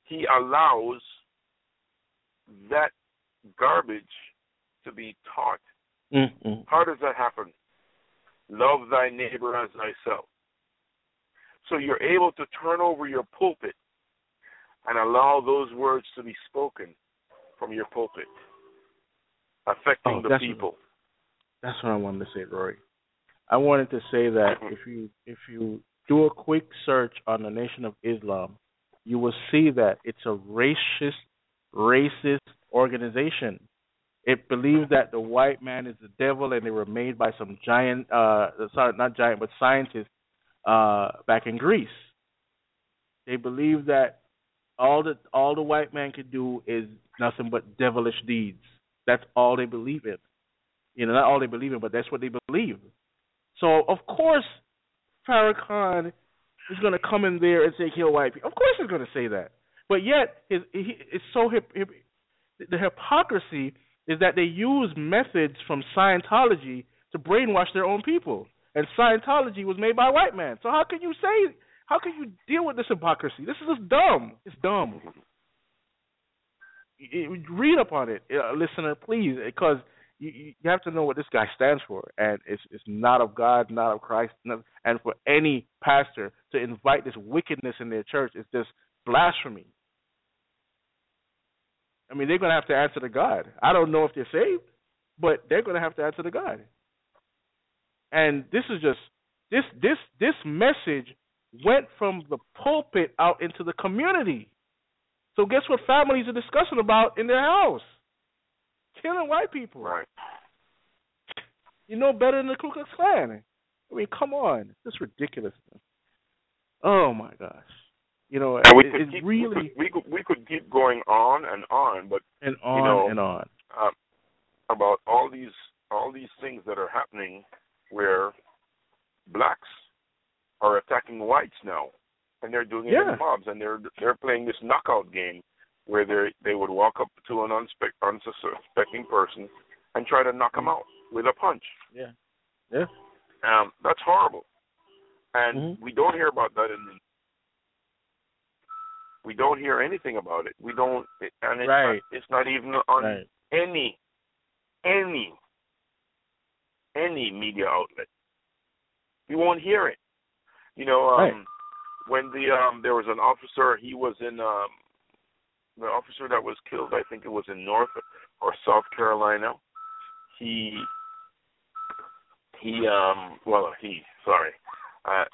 he allows that garbage to be taught?
Mm-mm.
How does that happen? Love thy neighbor as thyself. So you're able to turn over your pulpit and allow those words to be spoken from your pulpit, affecting
Oh,
the people.
That's what I wanted to say, Rory. I wanted to say that if you if you do a quick search on the Nation of Islam, you will see that it's a racist racist organization. It believes that the white man is the devil and they were made by some giant uh sorry, not giant but scientists uh back in Greece. They believe that all the all the white man can do is nothing but devilish deeds. That's all they believe in. You know, not all they believe in, but that's what they believe. So of course, Farrakhan is going to come in there and say kill white people. Of course, he's going to say that. But yet, his, he, it's so hip, hip, the hypocrisy is that they use methods from Scientology to brainwash their own people. And Scientology was made by white men. So how can you say? How can you deal with this hypocrisy? This is just dumb. It's dumb. You Read up on it, uh, listener, please, because you, you have to know what this guy stands for, and it's it's not of God, not of Christ, not, and for any pastor to invite this wickedness in their church is just blasphemy. I mean, they're gonna have to answer to God. I don't know if they're saved, but they're gonna have to answer to God. And this is just this this this message went from the pulpit out into the community. So guess what families are discussing about in their house? Killing white people.
Right.
You know better than the Ku Klux Klan. I mean, come on, this is ridiculousness. Oh my gosh, you know,
And we
it,
could
it's
keep,
really
we could, we could we could keep going on and on, but
and on
know,
and on.
um, about all these all these things that are happening where blacks are attacking whites now, and they're doing it
Yeah.
in mobs, and they're they're playing this knockout game where they they would walk up to an unsuspect, unsuspecting person and try to knock them out with a punch.
Yeah, yeah.
Um, that's horrible, and
Mhm.
we don't hear about that in the. We don't hear anything about it. We don't, and it's
Right.
not, it's not even on
Right.
any, any, any media outlet. You won't hear it. You know, um,
Right.
when the um, there was an officer, he was in um, the officer that was killed. I think it was in North or South Carolina. He he um well he sorry uh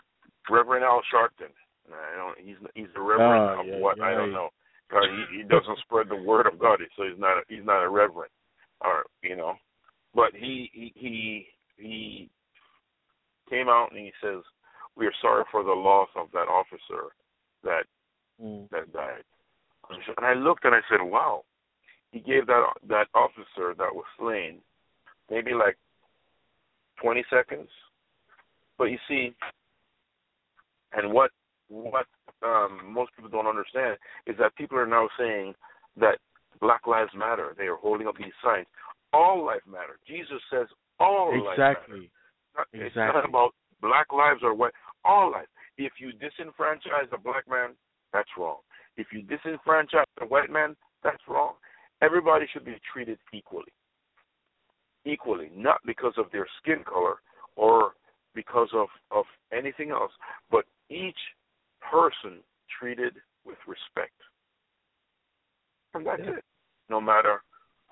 Reverend Al Sharpton. I don't he's he's the reverend
Oh,
of
yeah,
what I don't know. God, he, he doesn't spread the word of God, so he's not a, he's not a reverend, or you know. But he he he he came out and he says, "We are sorry for the loss of that officer that
Mm.
that died." And I looked and I said, "Wow." He gave that that officer that was slain maybe like 20 seconds. But you see, and what what um, most people don't understand is that people are now saying that Black Lives Matter. They are holding up these signs. All life matter. Jesus says all life matter.
Exactly.
It's
Exactly.
not about black lives or what. All life. If you disenfranchise a black man, that's wrong. If you disenfranchise a white man, that's wrong. Everybody should be treated equally. Equally, not because of their skin color or because of, of anything else, but each person treated with respect. And that's
Yeah.
it. No matter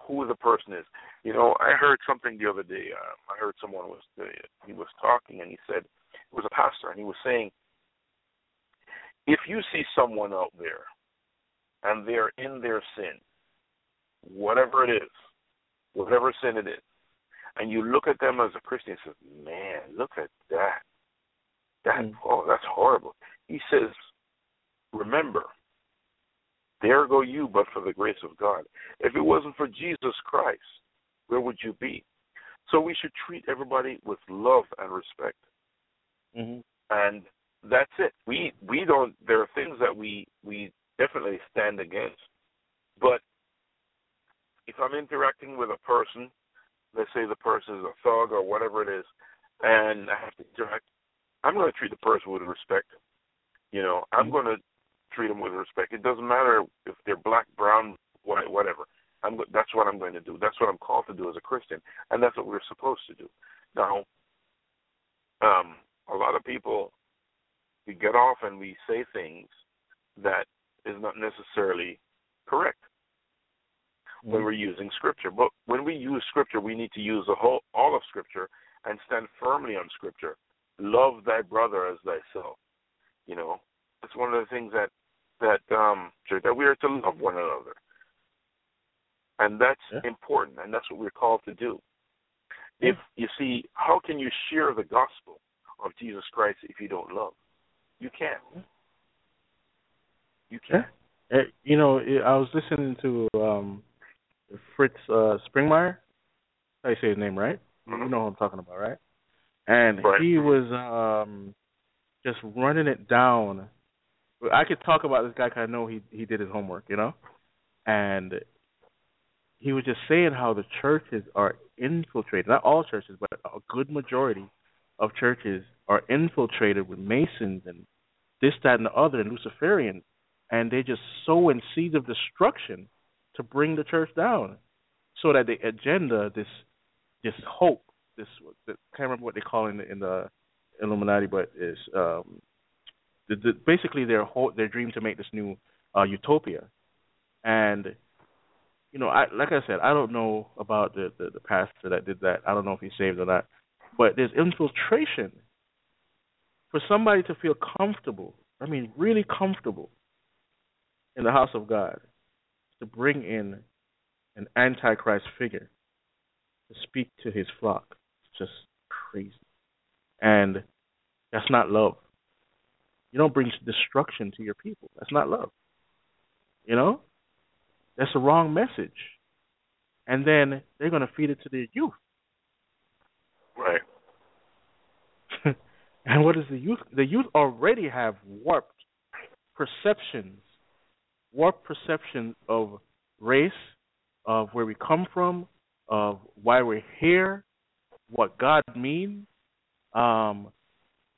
who the person is. You know, I heard something the other day. Uh, I heard someone was uh, he was talking and he said it was a pastor, and he was saying, if you see someone out there and they're in their sin, whatever it is, whatever sin it is, and you look at them as a Christian and says, Man, look at that. That
Mm.
oh, that's horrible. He says, Remember, there go you but for the grace of God. If it wasn't for Jesus Christ, where would you be? So we should treat everybody with love and respect.
Mhm.
And that's it. We we don't there are things that we we definitely stand against. But if I'm interacting with a person, let's say the person is a thug or whatever it is, and I have to interact, I'm going to treat the person with respect. You know, I'm going to treat them with respect. It doesn't matter if they're black, brown, white, whatever. I'm that's what I'm going to do. That's what I'm called to do as a Christian, and that's what we're supposed to do. Now, um, a lot of people we get off and we say things that is not necessarily correct when we're using scripture. But when we use scripture, we need to use the whole all of scripture and stand firmly on scripture. Love thy brother as thyself. You know, it's one of the things that that um that we are to love one another, and that's
Yeah.
important, and that's what we're called to do. If you see, how can you share the gospel of Jesus Christ if you don't love? You can't. You can't.
Eh, You know, I was listening to um Fritz uh Springmeier. How you say his name, right? You
Mhm.
know who I'm talking about, right? And
Right.
he was um just running it down. I could talk about this guy because I know he he did his homework, you know, and he was just saying how the churches are infiltrated. Not all churches, but a good majority of churches are infiltrated with Masons and this, that, and the other, and Luciferians, and they just sow in seeds of destruction to bring the church down, so that the agenda, this this hope, this I can't remember what they call it in the, in the Illuminati, but is um, the, the, basically their whole their dream to make this new uh, utopia, and you know, I like I said, I don't know about the, the the pastor that did that. I don't know if he's saved or not, but there's infiltration for somebody to feel comfortable. I mean, really comfortable in the house of God to bring in an antichrist figure to speak to his flock. It's just crazy. And that's not love. You don't bring destruction to your people. That's not love. You know? That's the wrong message. And then they're going to feed it to their youth.
Right.
And what is the youth? The youth already have warped perceptions, warped perceptions of race, of where we come from, of why we're here, what God means, um,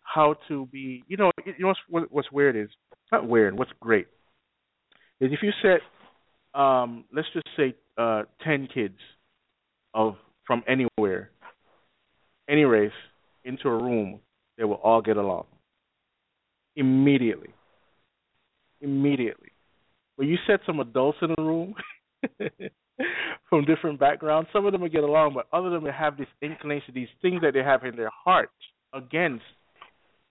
how to be. You know, you know what's, what's weird is not weird. What's great is if you set, um, let's just say, uh, ten kids of from anywhere, any race, into a room, they will all get along immediately. Immediately. When you set some adults in a room from different backgrounds, some of them will get along, but other of them will have this inclination, these things that they have in their heart against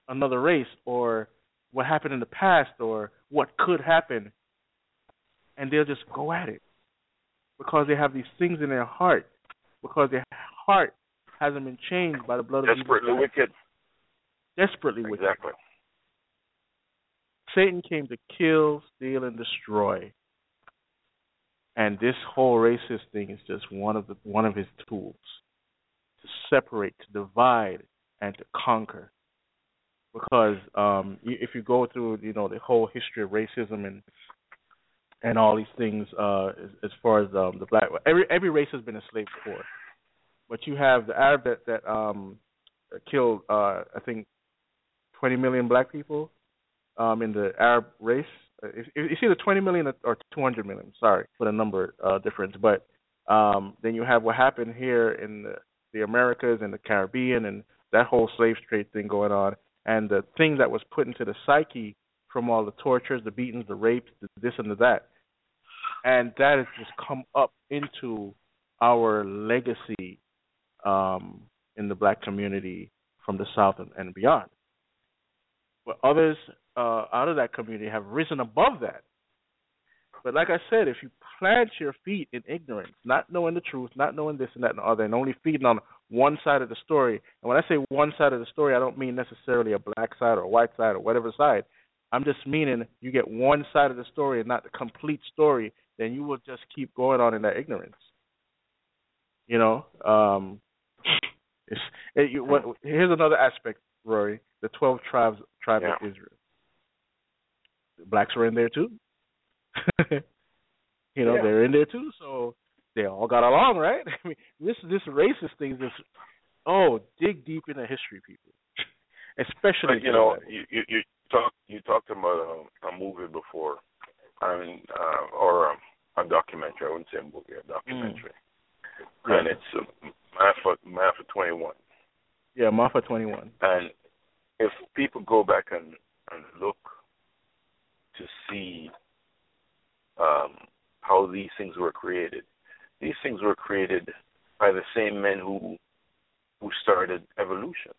another race or what happened in the past or what could happen. And they'll just go at it because they have these things in their heart, because their heart hasn't been changed by the blood of Jesus
Desperately wicked.
Desperately wicked.
Exactly.
Satan came to kill, steal, and destroy. And this whole racist thing is just one of the one of his tools to separate, to divide, and to conquer. Because um, if you go through, you know, the whole history of racism and and all these things, uh, as, as far as um, the black every every race has been enslaved before, but you have the Arab that that um, killed, uh, I think, 20 million black people um, in the Arab race. Uh, It's, it's either 20 million or- or 200 million. Sorry for the number uh, difference, but um, then you have what happened here in the, the Americas and the Caribbean and that whole slave trade thing going on, and the thing that was put into the psyche from all the tortures, the beatings, the rapes, the this and the that, and that has just come up into our legacy um, in the black community from the South and, and beyond. But others uh, out of that community have risen above that. But like I said, if you plant your feet in ignorance, not knowing the truth, not knowing this and that and the other, and only feeding on one side of the story, and when I say one side of the story, I don't mean necessarily a black side or a white side or whatever side. I'm just meaning you get one side of the story and not the complete story, then you will just keep going on in that ignorance. You know, um, it, you, what, here's another aspect, Rory: the twelve tribes, tribe
Yeah.
of Israel. Blacks were in there too. you know,
Yeah.
they're in there too, so they all got along, right? I mean, this this racist thing is oh, dig deep into history, people, especially
But you know, you you, you talked you talked about a, a movie before, I mean, uh, or a, a documentary. I wouldn't say a movie, a documentary,
Yeah.
and it's uh, Math Math Twenty One.
yeah, Maafa twenty one.
And if people go back and, and look to see um, how these things were created, these things were created by the same men who who started evolution.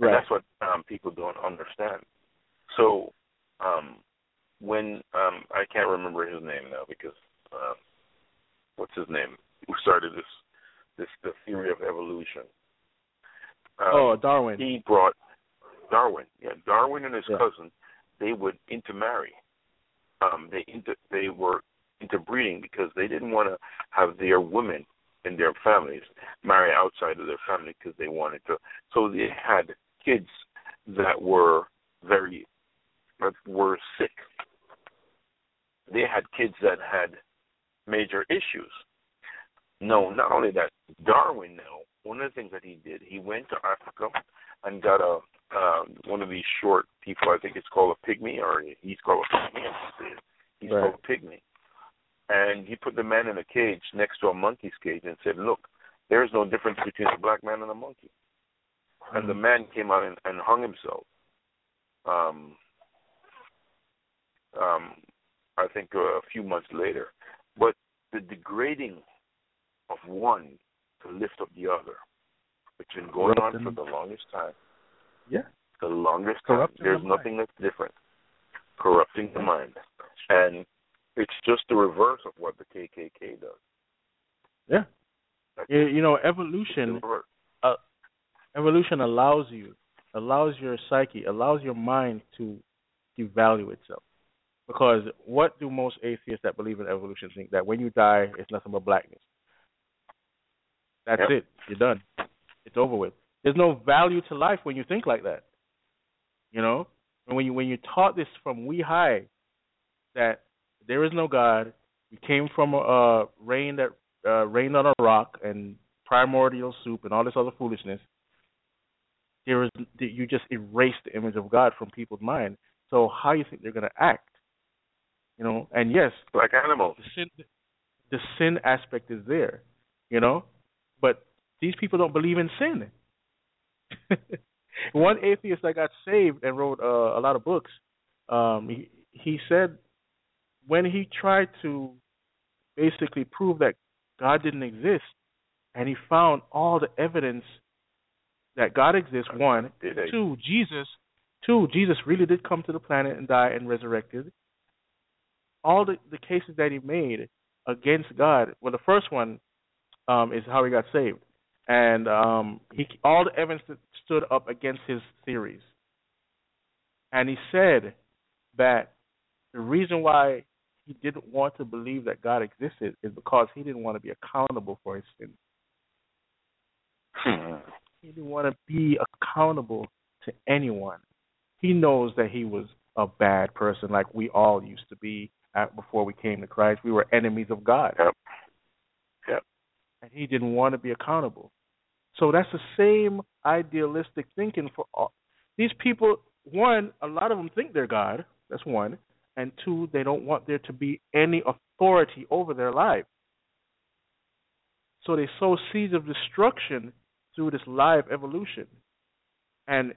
And that's what um, people don't understand. So um, when um, I can't remember his name now because uh, what's his name? Who started this this the theory of evolution? Um,
oh, Darwin.
he brought Darwin. Yeah, Darwin and his
Yeah.
cousin, they would intermarry. Um, they inter they were interbreeding because they didn't want to have their women in their families marry outside of their family because they wanted to. So they had kids that were very that were sick. They had kids that had major issues. No, not only that, Darwin now, one of the things that he did, he went to Africa and got a uh, one of these short people, I think it's called a pygmy, or he's called a pygmy, I should say. he's
Right.
called a pygmy. And he put the man in a cage next to a monkey's cage and said, look, there is no difference between a black man and a monkey. And the man came out and, and hung himself. Um, um, I think a few months later. But the degrading of one to lift up the other, which has been going on for the longest time.
Yeah.
The longest time.
Corrupting
There's
the mind.
nothing that's different. Corrupting the mind. And it's just the reverse of what the KKK does.
Yeah.
That's
You, know, evolution
reverse.
Uh, evolution allows you, allows your psyche, allows your mind to devalue itself. Because what do most atheists that believe in evolution think? That when you die, it's nothing but blackness. That's
Yep.
it. You're done. It's over with. There's no value to life when you think like that. You know, and when you when you taught this from we high, that there is no God. We came from a uh, rain that uh, rained on a rock and primordial soup and all this other foolishness. There is you just erase the image of God from people's mind. So how you think they're going to act? You know, and yes,
Like animals.
the sin the sin aspect is there, you know, but these people don't believe in sin. One atheist that got saved and wrote uh, a lot of books, um, he he said when he tried to basically prove that God didn't exist, and he found all the evidence that God exists. One, Two, Jesus. Two, Jesus really did come to the planet and die and resurrected. All the, the cases that he made against God. Well, the first one um, is how he got saved, and um, he all the evidence that stood up against his theories. And he said that the reason why he didn't want to believe that God existed is because he didn't want to be accountable for his sins.
Hmm.
He didn't want to be accountable to anyone. He knows that he was a bad person, like we all used to be at, before we came to Christ. We were enemies of God.
Yep.
And he didn't want to be accountable. So that's the same idealistic thinking for all. These people, one, a lot of them think they're God. That's one. And two, they don't want there to be any authority over their life. So they sow seeds of destruction through this live evolution. And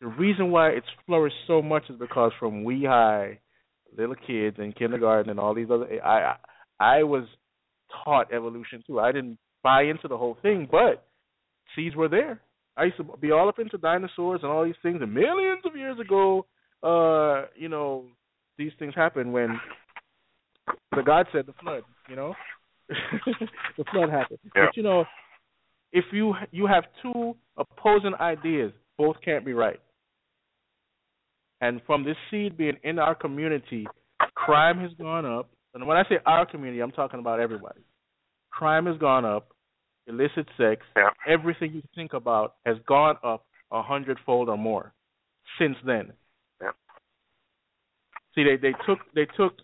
the reason why it's flourished so much is because from wee high, little kids in kindergarten and all these other I I, I was taught evolution too. I didn't buy into the whole thing, but seeds were there. I used to be all up into dinosaurs and all these things, and millions of years ago, uh, you know, these things happened when the God said the flood. You know, the flood happened.
Yeah.
But you know, if you you have two opposing ideas, both can't be right. And from this seed being in our community, crime has gone up. And when I say our community, I'm talking about everybody. Crime has gone up, illicit sex,
Yeah.
everything you think about has gone up a hundredfold or more since then.
Yeah.
See, they they took they took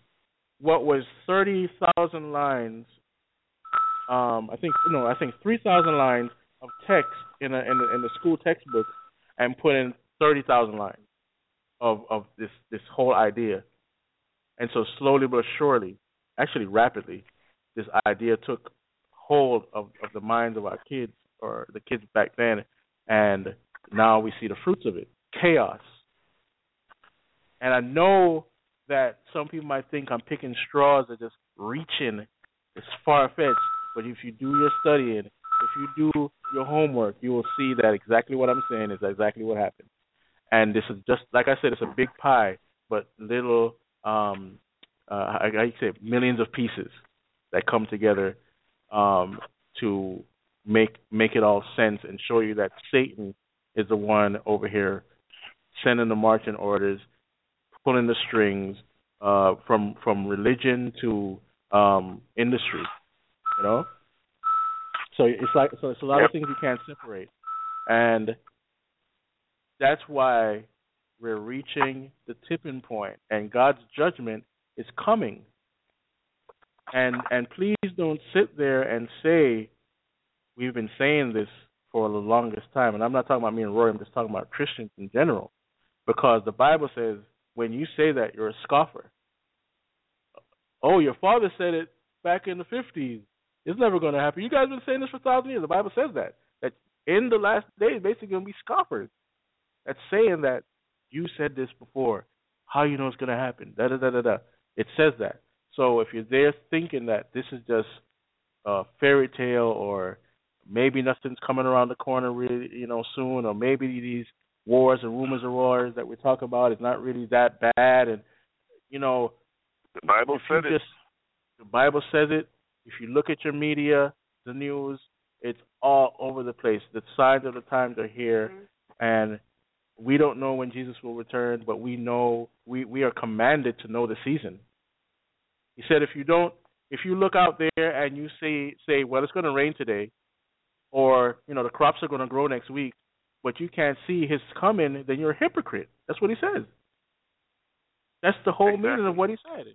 what was thirty thousand lines. Um, I think no, I think three thousand lines of text in a in the, in the school textbook, and put in thirty thousand lines of of this this whole idea. And so slowly but surely, actually rapidly, this idea took hold of, of the minds of our kids or the kids back then and now we see the fruits of it. Chaos. And I know that some people might think I'm picking straws or just reaching it's far fetched, but if you do your studying, if you do your homework, you will see that exactly what I'm saying is exactly what happened. And this is just like I said, it's a big pie, but little um uh I, I say millions of pieces that come together um to make make it all sense and show you that Satan is the one over here sending the marching orders, pulling the strings, uh from from religion to um industry. You know? So it's like so it's a lot of things you can't separate. And that's why we're reaching the tipping point and God's judgment is coming. And and please don't sit there and say we've been saying this for the longest time and I'm not talking about me and Roy, I'm just talking about Christians in general. Because the Bible says when you say that you're a scoffer. Oh, your father said it back in the fifties. It's never gonna happen. You guys have been saying this for a thousand years. The Bible says that. That in the last days basically gonna be scoffers. That's saying that you said this before. How you know it's gonna happen? Da da da da da. It says that. So if you're there thinking that this is just a fairy tale or maybe nothing's coming around the corner really, you know, soon, or maybe these wars and rumors of wars that we talk about is not really that bad, and you know,
The Bible
if you
said it.
just the Bible says it. If you look at your media, the news, it's all over the place. The signs of the times are here, mm-hmm. and we don't know when Jesus will return, but we know we we are commanded to know the season. He said, if you don't, if you look out there and you say say, well, it's going to rain today, or you know the crops are going to grow next week, but you can't see His coming, then you're a hypocrite. That's what He says. That's the whole meaning of what He said.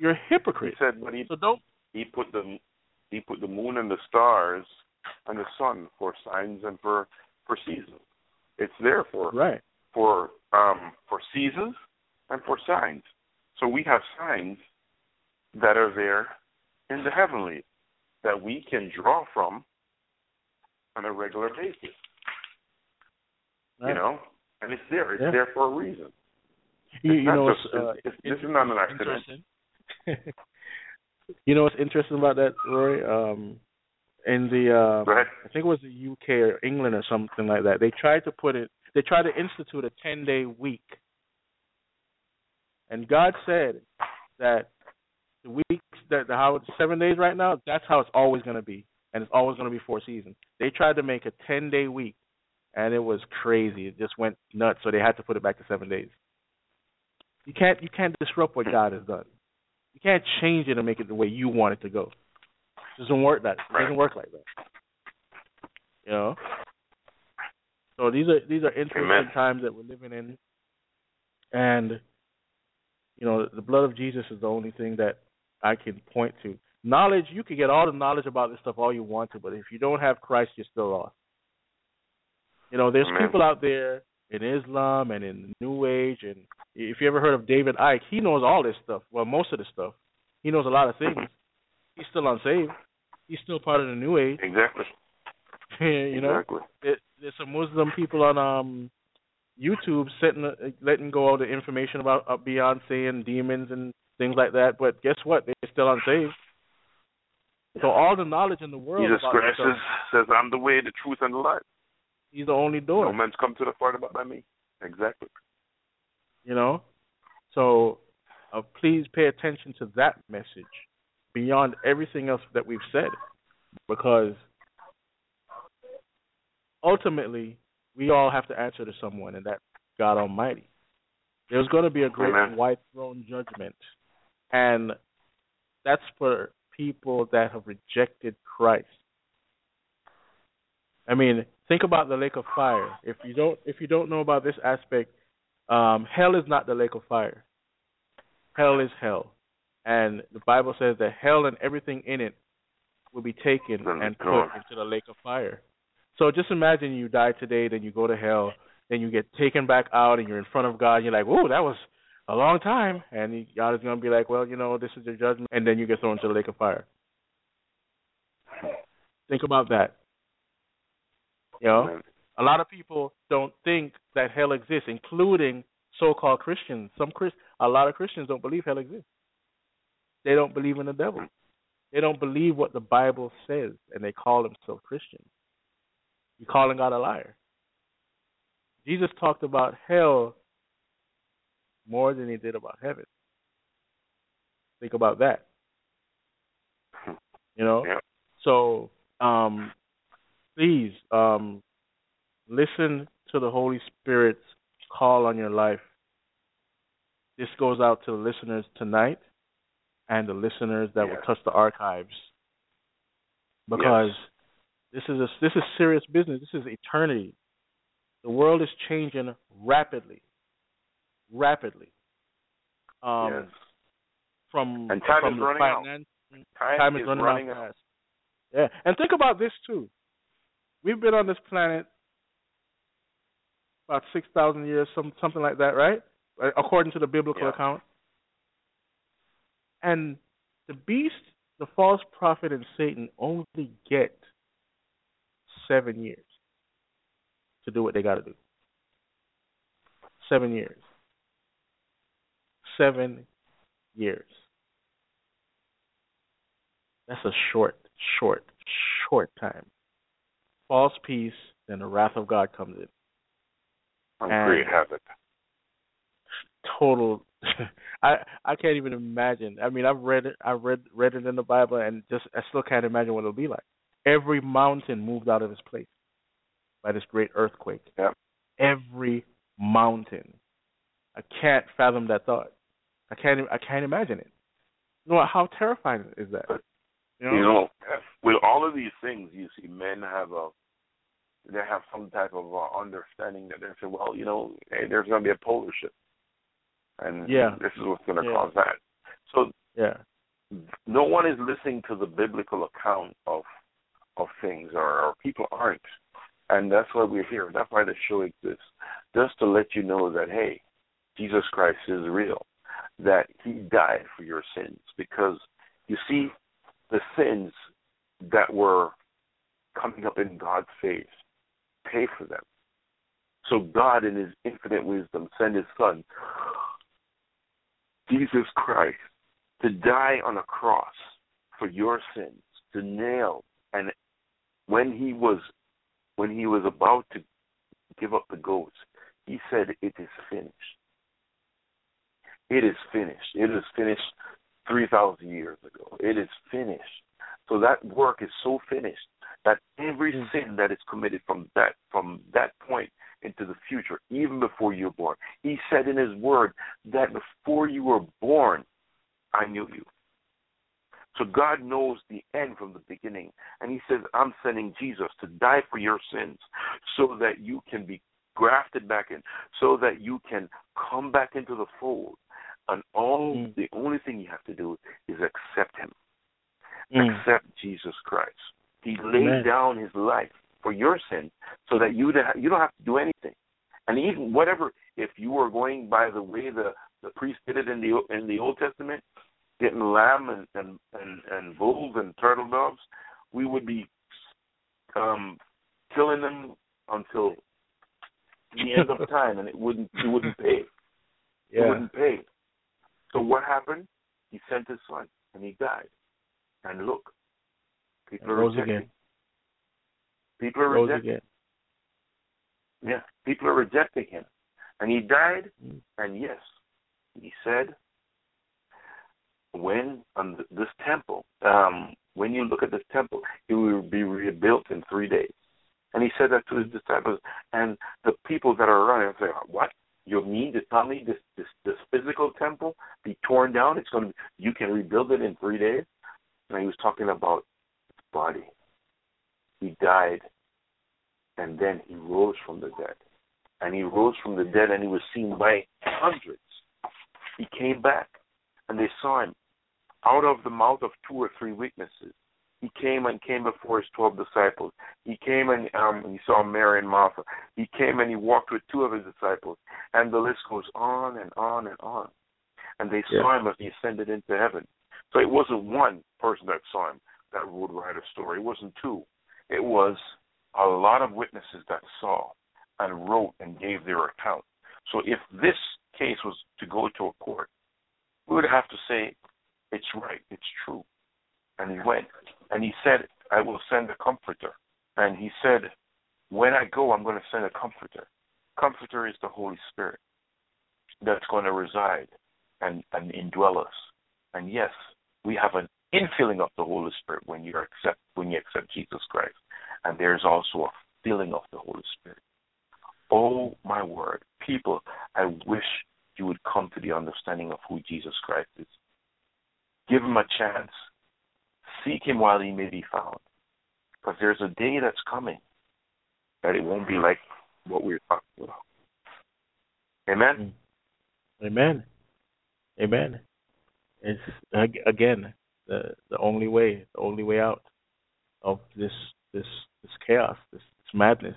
You're a hypocrite.
He said, but he
So don't
he put the he put the moon and the stars and the sun for signs and for for seasons. It's there for
right.
for um for seasons and for signs. So we have signs that are there in the heavenly that we can draw from on a regular basis.
right.
You know? And it's there. It's
Yeah.
there for a reason.
You, you know,
just-
what's, uh,
it's- this is not an accident.
you know what's interesting about that, Roy? Um, in the uh. I think it was the UK or England or something like that. They tried to put it. They tried to institute a ten day week, and God said that the weeks that the how seven days right now. That's how it's always going to be, and it's always going to be four seasons. They tried to make a ten day week, and it was crazy. It just went nuts. So they had to put it back to seven days. You can't you can't disrupt what God has done. You can't change it and make it the way you want it to go. It doesn't work that it doesn't work like that. You know. So these are these are interesting
Amen.
times that we're living in, and you know the blood of Jesus is the only thing that I can point to. Knowledge you can get all the knowledge about this stuff all you want to, but if you don't have Christ, you're still lost. You know, there's
Amen.
people out there in Islam and in the New Age, and if you ever heard of David Icke, he knows all this stuff. Well, most of the stuff. He knows a lot of things. He's still unsaved. He's still part of the New Age.
Exactly.
you know,
exactly.
it, there's some Muslim people on um YouTube setting uh, letting go all the information about uh, Beyonce and demons and things like that. But guess what? They're still unsaved. So all the knowledge in the world
Jesus
about
Christ says, I'm the way, the truth, and the life.
He's the only door.
No man's come to the Father but by me. Exactly.
You know? So uh, please pay attention to that message beyond everything else that we've said. Because ultimately, we all have to answer to someone, and that's God Almighty. There's going to be a great
Amen.
white throne judgment, and that's for people that have rejected Christ. I mean, think about the lake of fire. If you don't, if you don't know about this aspect, um, hell is not the lake of fire. Hell is hell, and the Bible says that hell and everything in it will be taken and put into the lake of fire. So just imagine you die today, then you go to hell, then you get taken back out, and you're in front of God. And you're like, "Whoa, that was a long time," and God is going to be like, "Well, you know, this is your judgment," and then you get thrown into the lake of fire. Think about that. You know, a lot of people don't think that hell exists, including so-called Christians. Some Chris, a lot of Christians don't believe hell exists. They don't believe in the devil. They don't believe what the Bible says, and they call themselves Christians. You're calling God a liar. Jesus talked about hell more than he did about heaven. Think about that. You know?
Yeah.
So, um, please, um, listen to the Holy Spirit's call on your life. This goes out to the listeners tonight and the listeners that will touch the archives. Because this is a, this is serious business. This is eternity. The world is changing rapidly, rapidly. Um,
yes.
From
And time
from
is running out. Time,
time
is,
is running,
running
out
out.
fast. Yeah, and think about this too. We've been on this planet about six thousand years, some something like that, right? According to the biblical
Yeah.
account. And the beast, the false prophet, and Satan only get seven years to do what they got to do. Seven years. Seven years. That's a short, short, short time. False peace, then the wrath of God comes in.
And
And-
create havoc.
Total. I I can't even imagine. I mean, I've read it. I read read it in the Bible, and just I still can't imagine what it'll be like. Every mountain moved out of its place by this great earthquake.
Yep.
Every mountain. I can't fathom that thought. I can't. I can't imagine it. You know? How terrifying is that? You know.
You know, with all of these things, you see, men have a they have some type of uh, understanding that they say, well, you know, hey, there's going to be a polar shift, and
Yeah.
this is what's going to
Yeah.
cause that. So
yeah.
no one is listening to the biblical account of of things, or, or people aren't, and that's why we're here. That's why the show exists, just to let you know that hey, Jesus Christ is real, that He died for your sins. Because you see, the sins that were coming up in God's face, pay for them. So God, in His infinite wisdom, sent His Son, Jesus Christ, to die on a cross for your sins, to nail, and when he was when he was about to give up the ghost, he said, "It is finished. It is finished. It is finished three thousand years ago. It is finished." So that work is so finished that every sin that is committed from that from that point into the future, even before you're born, he said in his word that before you were born, I knew you. So God knows the end from the beginning. And He says, I'm sending Jesus to die for your sins so that you can be grafted back in, so that you can come back into the fold. And all
Mm.
the only thing you have to do is accept Him.
Mm.
Accept Jesus Christ. He
Amen.
laid down His life for your sins so that you you don't have to do anything. And even whatever, if you were going by the way the the priest did it in the in the Old Testament, getting lamb and and and, and bulls and turtle doves, we would be um, killing them until the end of time, and it wouldn't it wouldn't pay. It wouldn't pay. So what happened? He sent his son, and he died. And look, people are
rose
rejecting.
again.
People are
Rose
rejecting.
again.
Yeah, people are rejecting him. And he died, and yes, he said, when on this temple, um, when you look at this temple, it will be rebuilt in three days. And he said that to his disciples, and the people that are around him say, "What? You mean to tell me this this this physical temple be torn down? It's going to be, you can rebuild it in three days?" And he was talking about body. He died, and then he rose from the dead and he rose from the dead and he was seen by hundreds. He came back and they saw him out of the mouth of two or three witnesses. He came and came before his twelve disciples. He came and um, he saw Mary and Martha. He came and he walked with two of his disciples. And the list goes on and on and on. And they yeah. saw him as he ascended into heaven. So it wasn't one person that saw him that would write a story. It wasn't two. It was a lot of witnesses that saw and wrote and gave their account. So if this case was to go to a court, we would have to say, it's right, it's true. And he went. And he said, I will send a comforter. And he said, when I go, I'm going to send a comforter. Comforter is the Holy Spirit that's going to reside and, and indwell us. And yes, we have an infilling of the Holy Spirit when you accept when you accept Jesus Christ. And there's also a filling of the Holy Spirit. Oh my word, people, I wish you would come to the understanding of who Jesus Christ is. Give him a chance. Seek him while he may be found. Because there's a day that's coming that it won't be like what we're talking about. Amen?
Amen. Amen. It's again the the only way, the only way out of this this this chaos, this, this madness.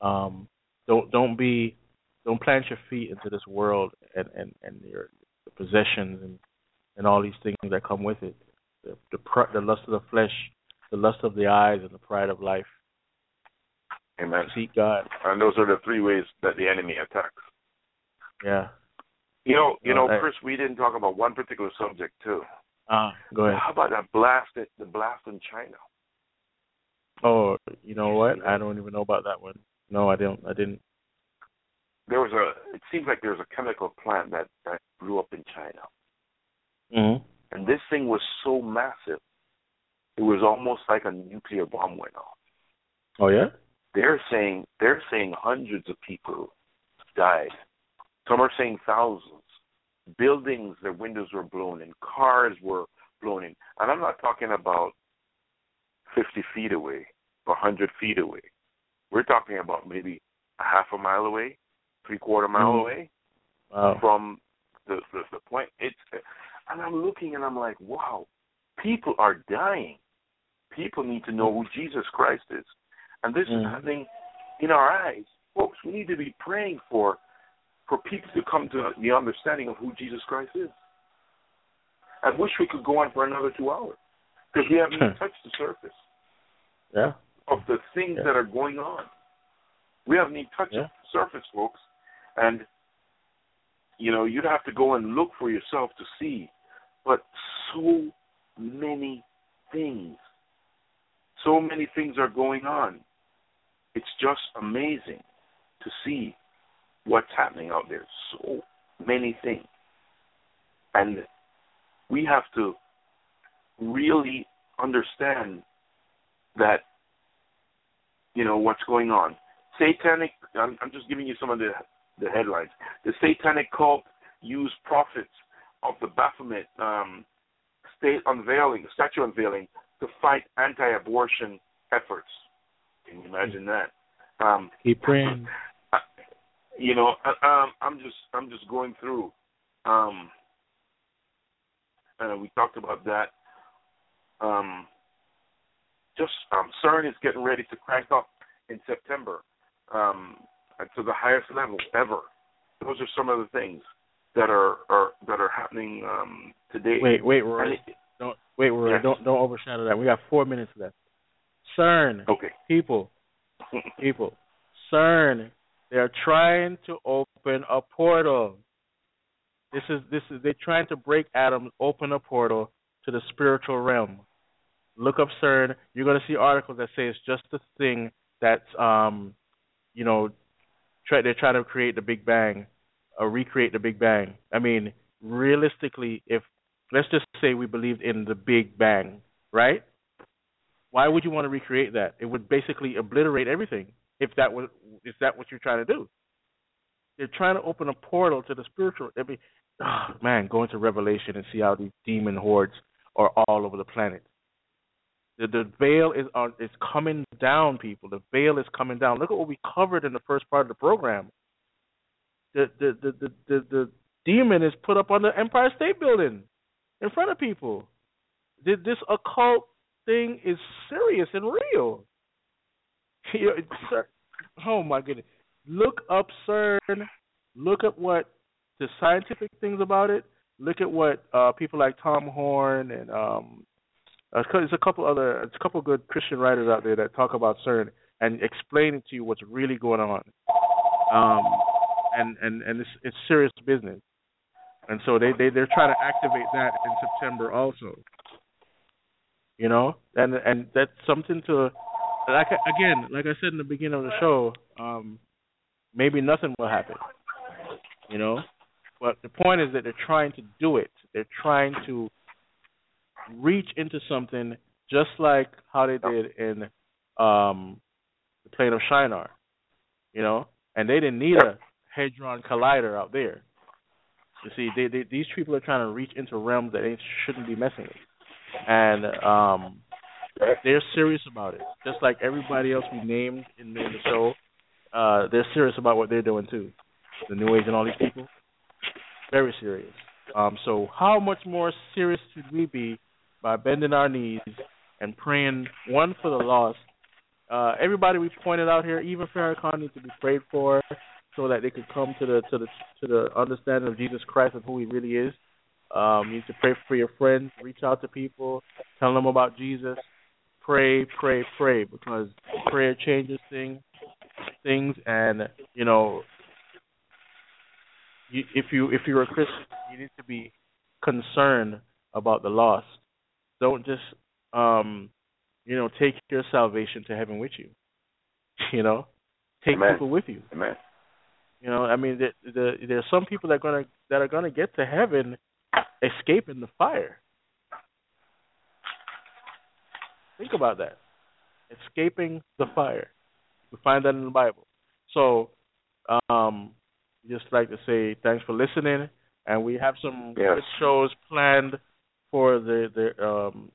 Um, don't don't be don't plant your feet into this world and and and your possessions and and all these things that come with it. The the, the lust of the flesh, the lust of the eyes, and the pride of life.
Amen.
Seek God.
And those are the three ways that the enemy attacks.
Yeah.
You know, you know, Chris. We didn't talk about one particular subject too.
Uh, go ahead.
How about that blast? The blast in China.
Oh, you know what? I don't even know about that one. No, I don't. I didn't.
There was a. It seems like there was a chemical plant that that blew up in China.
Mm-hmm.
And this thing was so massive, it was almost like a nuclear bomb went off.
Oh yeah.
They're saying they're saying hundreds of people died. Some are saying thousands. Buildings, their windows were blown in. Cars were blown in. And I'm not talking about 50 feet away, 100 feet away. We're talking about maybe a half a mile away, three quarter mile
mm.
away
wow.
from the, the the point. It's and I'm looking and I'm like, wow, people are dying. People need to know who Jesus Christ is, and this mm. is happening in our eyes, folks. We need to be praying for for people to come to the understanding of who Jesus Christ is. I wish we could go on for another two hours because we haven't even hmm. touched the surface.
Yeah
of the things
yeah.
that are going on. We haven't even touched
yeah.
the surface, folks. And you know, you'd have to go and look for yourself to see. But so many things. So many things are going on. It's just amazing to see what's happening out there. So many things. And we have to really understand that you know what's going on. Satanic. I'm, I'm just giving you some of the the headlines. The satanic cult used prophets of the Baphomet um, state unveiling, statue unveiling, to fight anti-abortion efforts. Can you imagine that? Um,
Keep praying.
You know, um, I'm just I'm just going through. Um, uh, we talked about that. Um, just um, CERN is getting ready to crank up in September um, to the highest level ever. Those are some of the things that are, are that are happening um, today.
Wait, wait, Roy. It, don't wait.
Yes.
Don't don't overshadow that. We got four minutes left. CERN.
Okay.
People, people. CERN. They're trying to open a portal. This is this is they're trying to break Adam open a portal to the spiritual realm look up CERN. You're going to see articles that say it's just a thing that's, um, you know, Try they're trying to create the Big Bang or recreate the Big Bang. I mean, realistically, if let's just say we believed in the Big Bang, right? Why would you want to recreate that? It would basically obliterate everything. If that was, is that what you're trying to do? They're trying to open a portal to the spiritual. I mean, oh, man, go into Revelation and see how these demon hordes are all over the planet. The, the veil is on is coming down, people. The veil is coming down. Look at what we covered in the first part of the program. The the the the, the, the demon is put up on the Empire State Building in front of people. This occult thing is serious and real. oh my goodness! Look up CERN. Look at what the scientific things about it. Look at what uh, people like Tom Horn and um, uh, there's a couple other, there's a couple good Christian writers out there that talk about CERN and explain it to you what's really going on. Um, and and and it's it's serious business. And so they they they're trying to activate that in September also. You know, and and that's something to like again, like I said in the beginning of the show, um, maybe nothing will happen. You know, but the point is that they're trying to do it. They're trying to reach into something just like how they did in um the plain of Shinar. You know, and they didn't need a hadron collider out there. You see, they, they, these people are trying to reach into realms that they shouldn't be messing with, and um, they're serious about it. Just like everybody else we named in, the show, uh, they're serious about what they're doing too. The New Age and all these people, very serious. Um, so how much more serious should we be by bending our knees and praying one for the lost? Uh, everybody we pointed out here, even Farrakhan needs to be prayed for so that they could come to the to the to the understanding of Jesus Christ and who He really is. Um, you need to pray for your friends, reach out to people, tell them about Jesus. Pray, pray, pray, because prayer changes things. Things, and you know, you, if you if you're a Christian, you need to be concerned about the lost. Don't just um, you know take your salvation to heaven with you. You know, take
Amen.
people with you.
Amen.
You know, I mean, the, the, there's some people that are gonna that are gonna get to heaven escaping the fire. Think about that, escaping the fire. We find that in the Bible. So, um, just like to say thanks for listening, and we have some
Yes.
good shows planned for the the um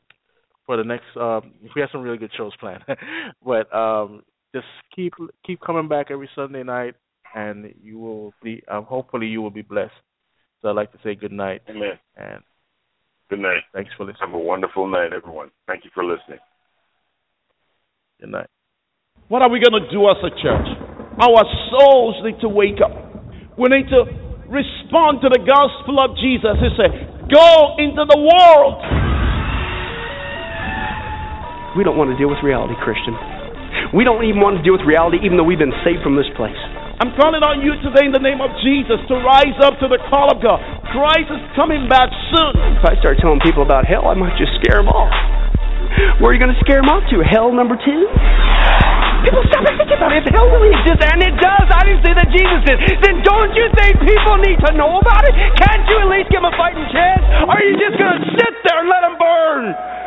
for the next. Um, we have some really good shows planned, but um, just keep keep coming back every Sunday night and you will be um, hopefully you will be blessed. So I'd like to say good night
Amen.
and
Good night.
thanks for listening.
Have a wonderful night, everyone. Thank you for listening.
Good night.
What are we going to do as a church? Our souls need to wake up. We need to respond to the gospel of Jesus. He said, Go into the world.
We don't want to deal with reality, Christian. We don't even want to deal with reality, even though we've been saved from this place.
I'm calling on you today in the name of Jesus to rise up to the call of God. Christ is coming back soon.
If I start telling people about hell, I might just scare them off. Where are you going to scare them off to? Hell number two? People stop and think about it. If hell really exists, and it does, I didn't say that Jesus did, then don't you think people need to know about it? Can't you at least give them a fighting chance? Or are you just going to sit there and let them burn?